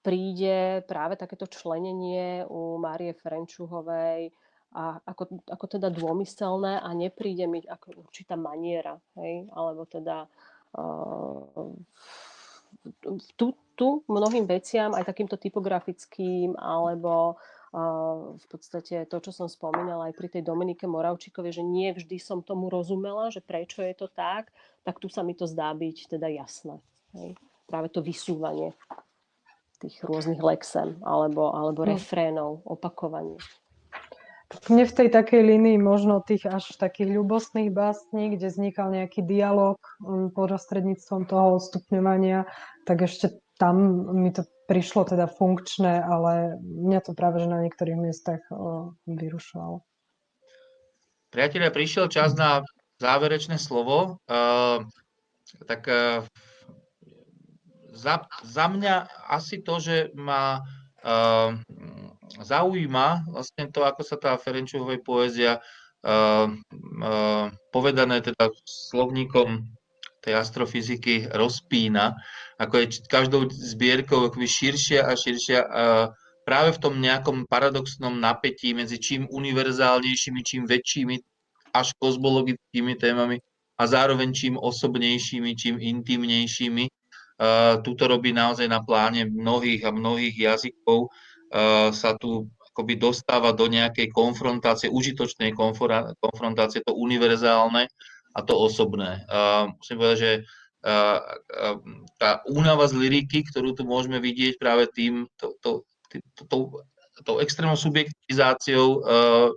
[SPEAKER 4] príde práve takéto členenie u Márie Ferenčuhovej a ako, ako teda dômyselné a nepríde mi ako určitá maniera, hej? alebo teda uh, tu, tu mnohým veciam, aj takýmto typografickým, alebo uh, v podstate to, čo som spomínala aj pri tej Dominike Moravčíkovej, že nie vždy som tomu rozumela, že prečo je to tak, tak tu sa mi to zdá byť teda jasné. Hej? Práve to vysúvanie tých rôznych lexem alebo, alebo
[SPEAKER 2] No.
[SPEAKER 4] refrénov, opakovanie.
[SPEAKER 2] Mne v tej takej línii možno tých až takých ľubostných básní, kde vznikal nejaký dialog um, prostredníctvom toho stupňovania, tak ešte tam mi to prišlo teda funkčné, ale mňa to práve že na niektorých miestach vyrušovalo.
[SPEAKER 1] Priatelia, prišiel čas na záverečné slovo. Uh, tak uh, za, za mňa asi to, že ma uh, zaujíma vlastne to, ako sa tá Ferenčovej poézia uh, uh, povedané teda slovníkom tej astrofyziky rozpína, ako je každou zbierkou širšia a širšia uh, práve v tom nejakom paradoxnom napätí medzi čím univerzálnejšími, čím väčšími až kozmologickými témami a zároveň čím osobnejšími, čím intimnejšími. Uh, tuto robí naozaj na pláne mnohých a mnohých jazykov. Uh, sa tu akoby dostáva do nejakej konfrontácie, užitočnej konfrontácie, to univerzálne a to osobné. Uh, musím povedať, že uh, tá únava z liriky, ktorú tu môžeme vidieť práve tým, to, to, to, to, tou extrémnou subjektivizáciou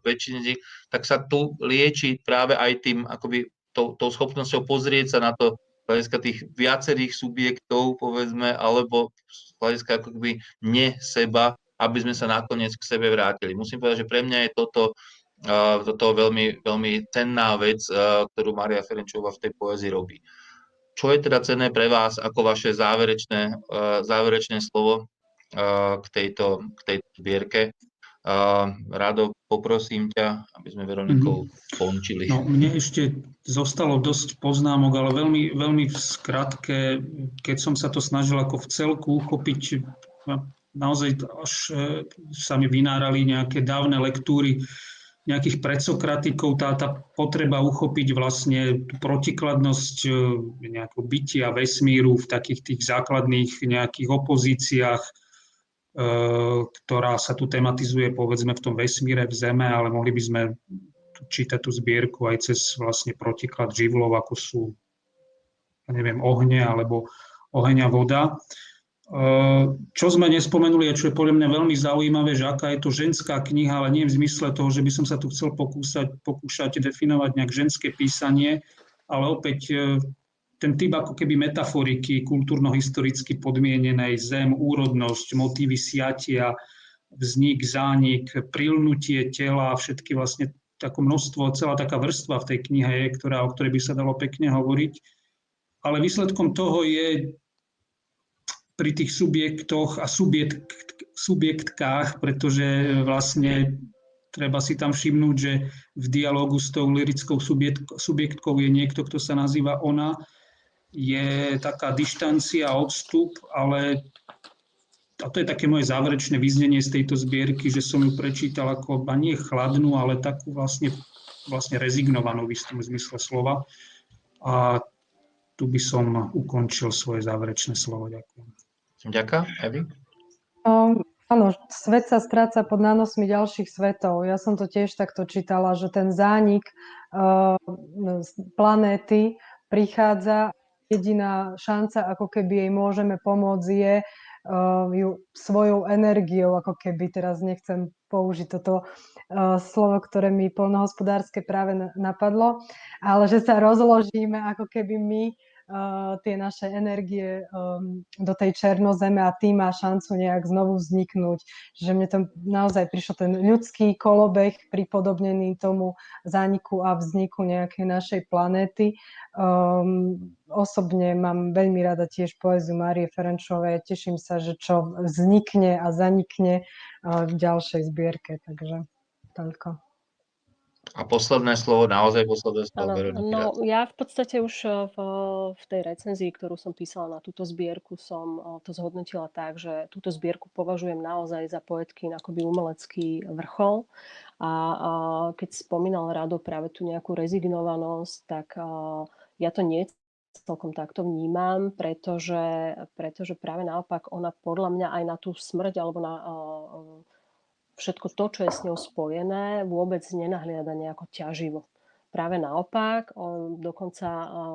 [SPEAKER 1] väčšiny z tak sa tu lieči práve aj tým, akoby tou, tou schopnosťou pozrieť sa na to hľadiska tých viacerých subjektov, povedzme, alebo z hľadiska akoby ne seba, aby sme sa nakoniec k sebe vrátili. Musím povedať, že pre mňa je toto, uh, toto veľmi, veľmi cenná vec, uh, ktorú Maria Ferenčová v tej poezii robí. Čo je teda cenné pre vás ako vaše záverečné, uh, záverečné slovo uh, k tejto, k tejto zbierke? Uh, Rado, poprosím ťa, aby sme Veronikou končili.
[SPEAKER 3] No, mne ešte zostalo dosť poznámok, ale veľmi, veľmi v skratke, keď som sa to snažil ako v celku uchopiť, naozaj až e, sa mi vynárali nejaké dávne lektúry nejakých predsokratikov, tá, tá potreba uchopiť vlastne tú protikladnosť e, nejakého bytia vesmíru v takých tých základných nejakých opozíciách, e, ktorá sa tu tematizuje povedzme v tom vesmíre, v Zeme, ale mohli by sme čítať tú zbierku aj cez vlastne protiklad živlov, ako sú, ja neviem, ohne alebo oheň a voda. Čo sme nespomenuli a čo je podľa mňa veľmi zaujímavé, že aká je to ženská kniha, ale nie v zmysle toho, že by som sa tu chcel pokúsať, pokúšať definovať nejak ženské písanie, ale opäť e, ten typ ako keby metaforiky kultúrno-historicky podmienenej zem, úrodnosť, motívy siatia, vznik, zánik, prilnutie tela, všetky vlastne tako množstvo, celá taká vrstva v tej knihe je, ktorá, o ktorej by sa dalo pekne hovoriť. Ale výsledkom toho je pri tých subjektoch a subjekt, subjektkách, pretože vlastne treba si tam všimnúť, že v dialogu s tou lirickou subjekt, subjektkou je niekto, kto sa nazýva ona. Je taká dištancia, odstup, ale a to je také moje záverečné vyznenie z tejto zbierky, že som ju prečítal ako a nie chladnú, ale takú vlastne, vlastne rezignovanú v istom zmysle slova. A tu by som ukončil svoje záverečné slovo. Ďakujem.
[SPEAKER 1] Ďakujem. Evi?
[SPEAKER 2] Um, áno, svet sa stráca pod nánosmi ďalších svetov. Ja som to tiež takto čítala, že ten zánik uh, planéty prichádza, jediná šanca, ako keby jej môžeme pomôcť, je uh, ju svojou energiou, ako keby, teraz nechcem použiť toto uh, slovo, ktoré mi polnohospodárske práve napadlo, ale že sa rozložíme ako keby my tie naše energie um, do tej černozeme a tým má šancu nejak znovu vzniknúť. Že mne to naozaj prišlo ten ľudský kolobeh pripodobnený tomu zániku a vzniku nejakej našej planéty. Um, osobne mám veľmi rada tiež poéziu Márie Ferenčovej. Teším sa, že čo vznikne a zanikne uh, v ďalšej zbierke. Takže toľko.
[SPEAKER 1] A posledné slovo, naozaj posledné slovo,
[SPEAKER 4] Ano, no ja v podstate už eh, v, v tej recenzii, ktorú som písala na túto zbierku, som eh, to zhodnotila tak, že túto zbierku považujem naozaj za poetky akoby umelecký vrchol. A, a keď spomínal Rado práve tú nejakú rezignovanosť, tak a, eh, ja to nie celkom takto vnímam, pretože, pretože práve naopak ona podľa mňa aj na tú smrť alebo na a, všetko to, čo je s ňou spojené, vôbec nenahliada nejako ťaživo. Práve naopak, dokonca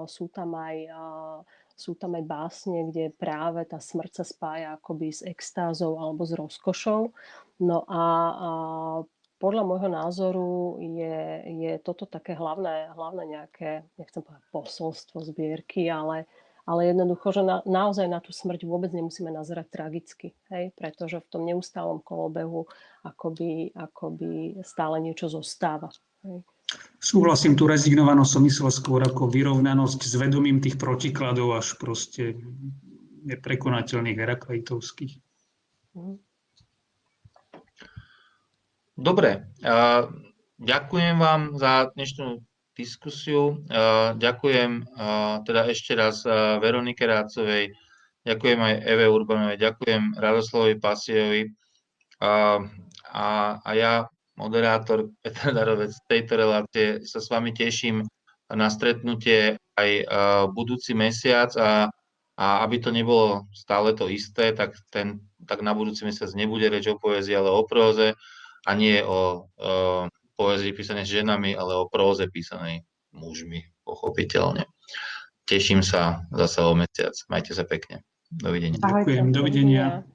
[SPEAKER 4] sú tam aj sú tam aj básne, kde práve tá smrť sa spája akoby s extázou alebo s rozkošou. No a, podľa môjho názoru je, je toto také hlavné, hlavné nejaké, nechcem povedať posolstvo zbierky, ale, ale jednoducho, že na, naozaj na tú smrť vôbec nemusíme nazerať tragicky, hej? pretože v tom neustálom kolobehu akoby, akoby stále niečo zostáva. Hej?
[SPEAKER 3] Súhlasím, tú rezignovanosť som myslel skôr ako vyrovnanosť s vedomím tých protikladov až proste neprekonateľných herakleitovských. Mhm.
[SPEAKER 1] Dobre, ďakujem vám za dnešnú diskusiu. Ďakujem teda ešte raz Veronike Rácovej, ďakujem aj Eve Urbanovej, ďakujem Radoslavovi Pasiejovi a, a, a ja, moderátor Peter Darovec tejto relácie, sa s vami teším na stretnutie aj budúci mesiac a, a aby to nebolo stále to isté, tak, ten, tak na budúci mesiac nebude reč o poezii, ale o próze a nie o, o poézii písanej s ženami, ale o próze písanej mužmi, pochopiteľne. Teším sa zase o mesiac. Majte sa pekne. Dovidenia.
[SPEAKER 3] Ďakujem, dovidenia.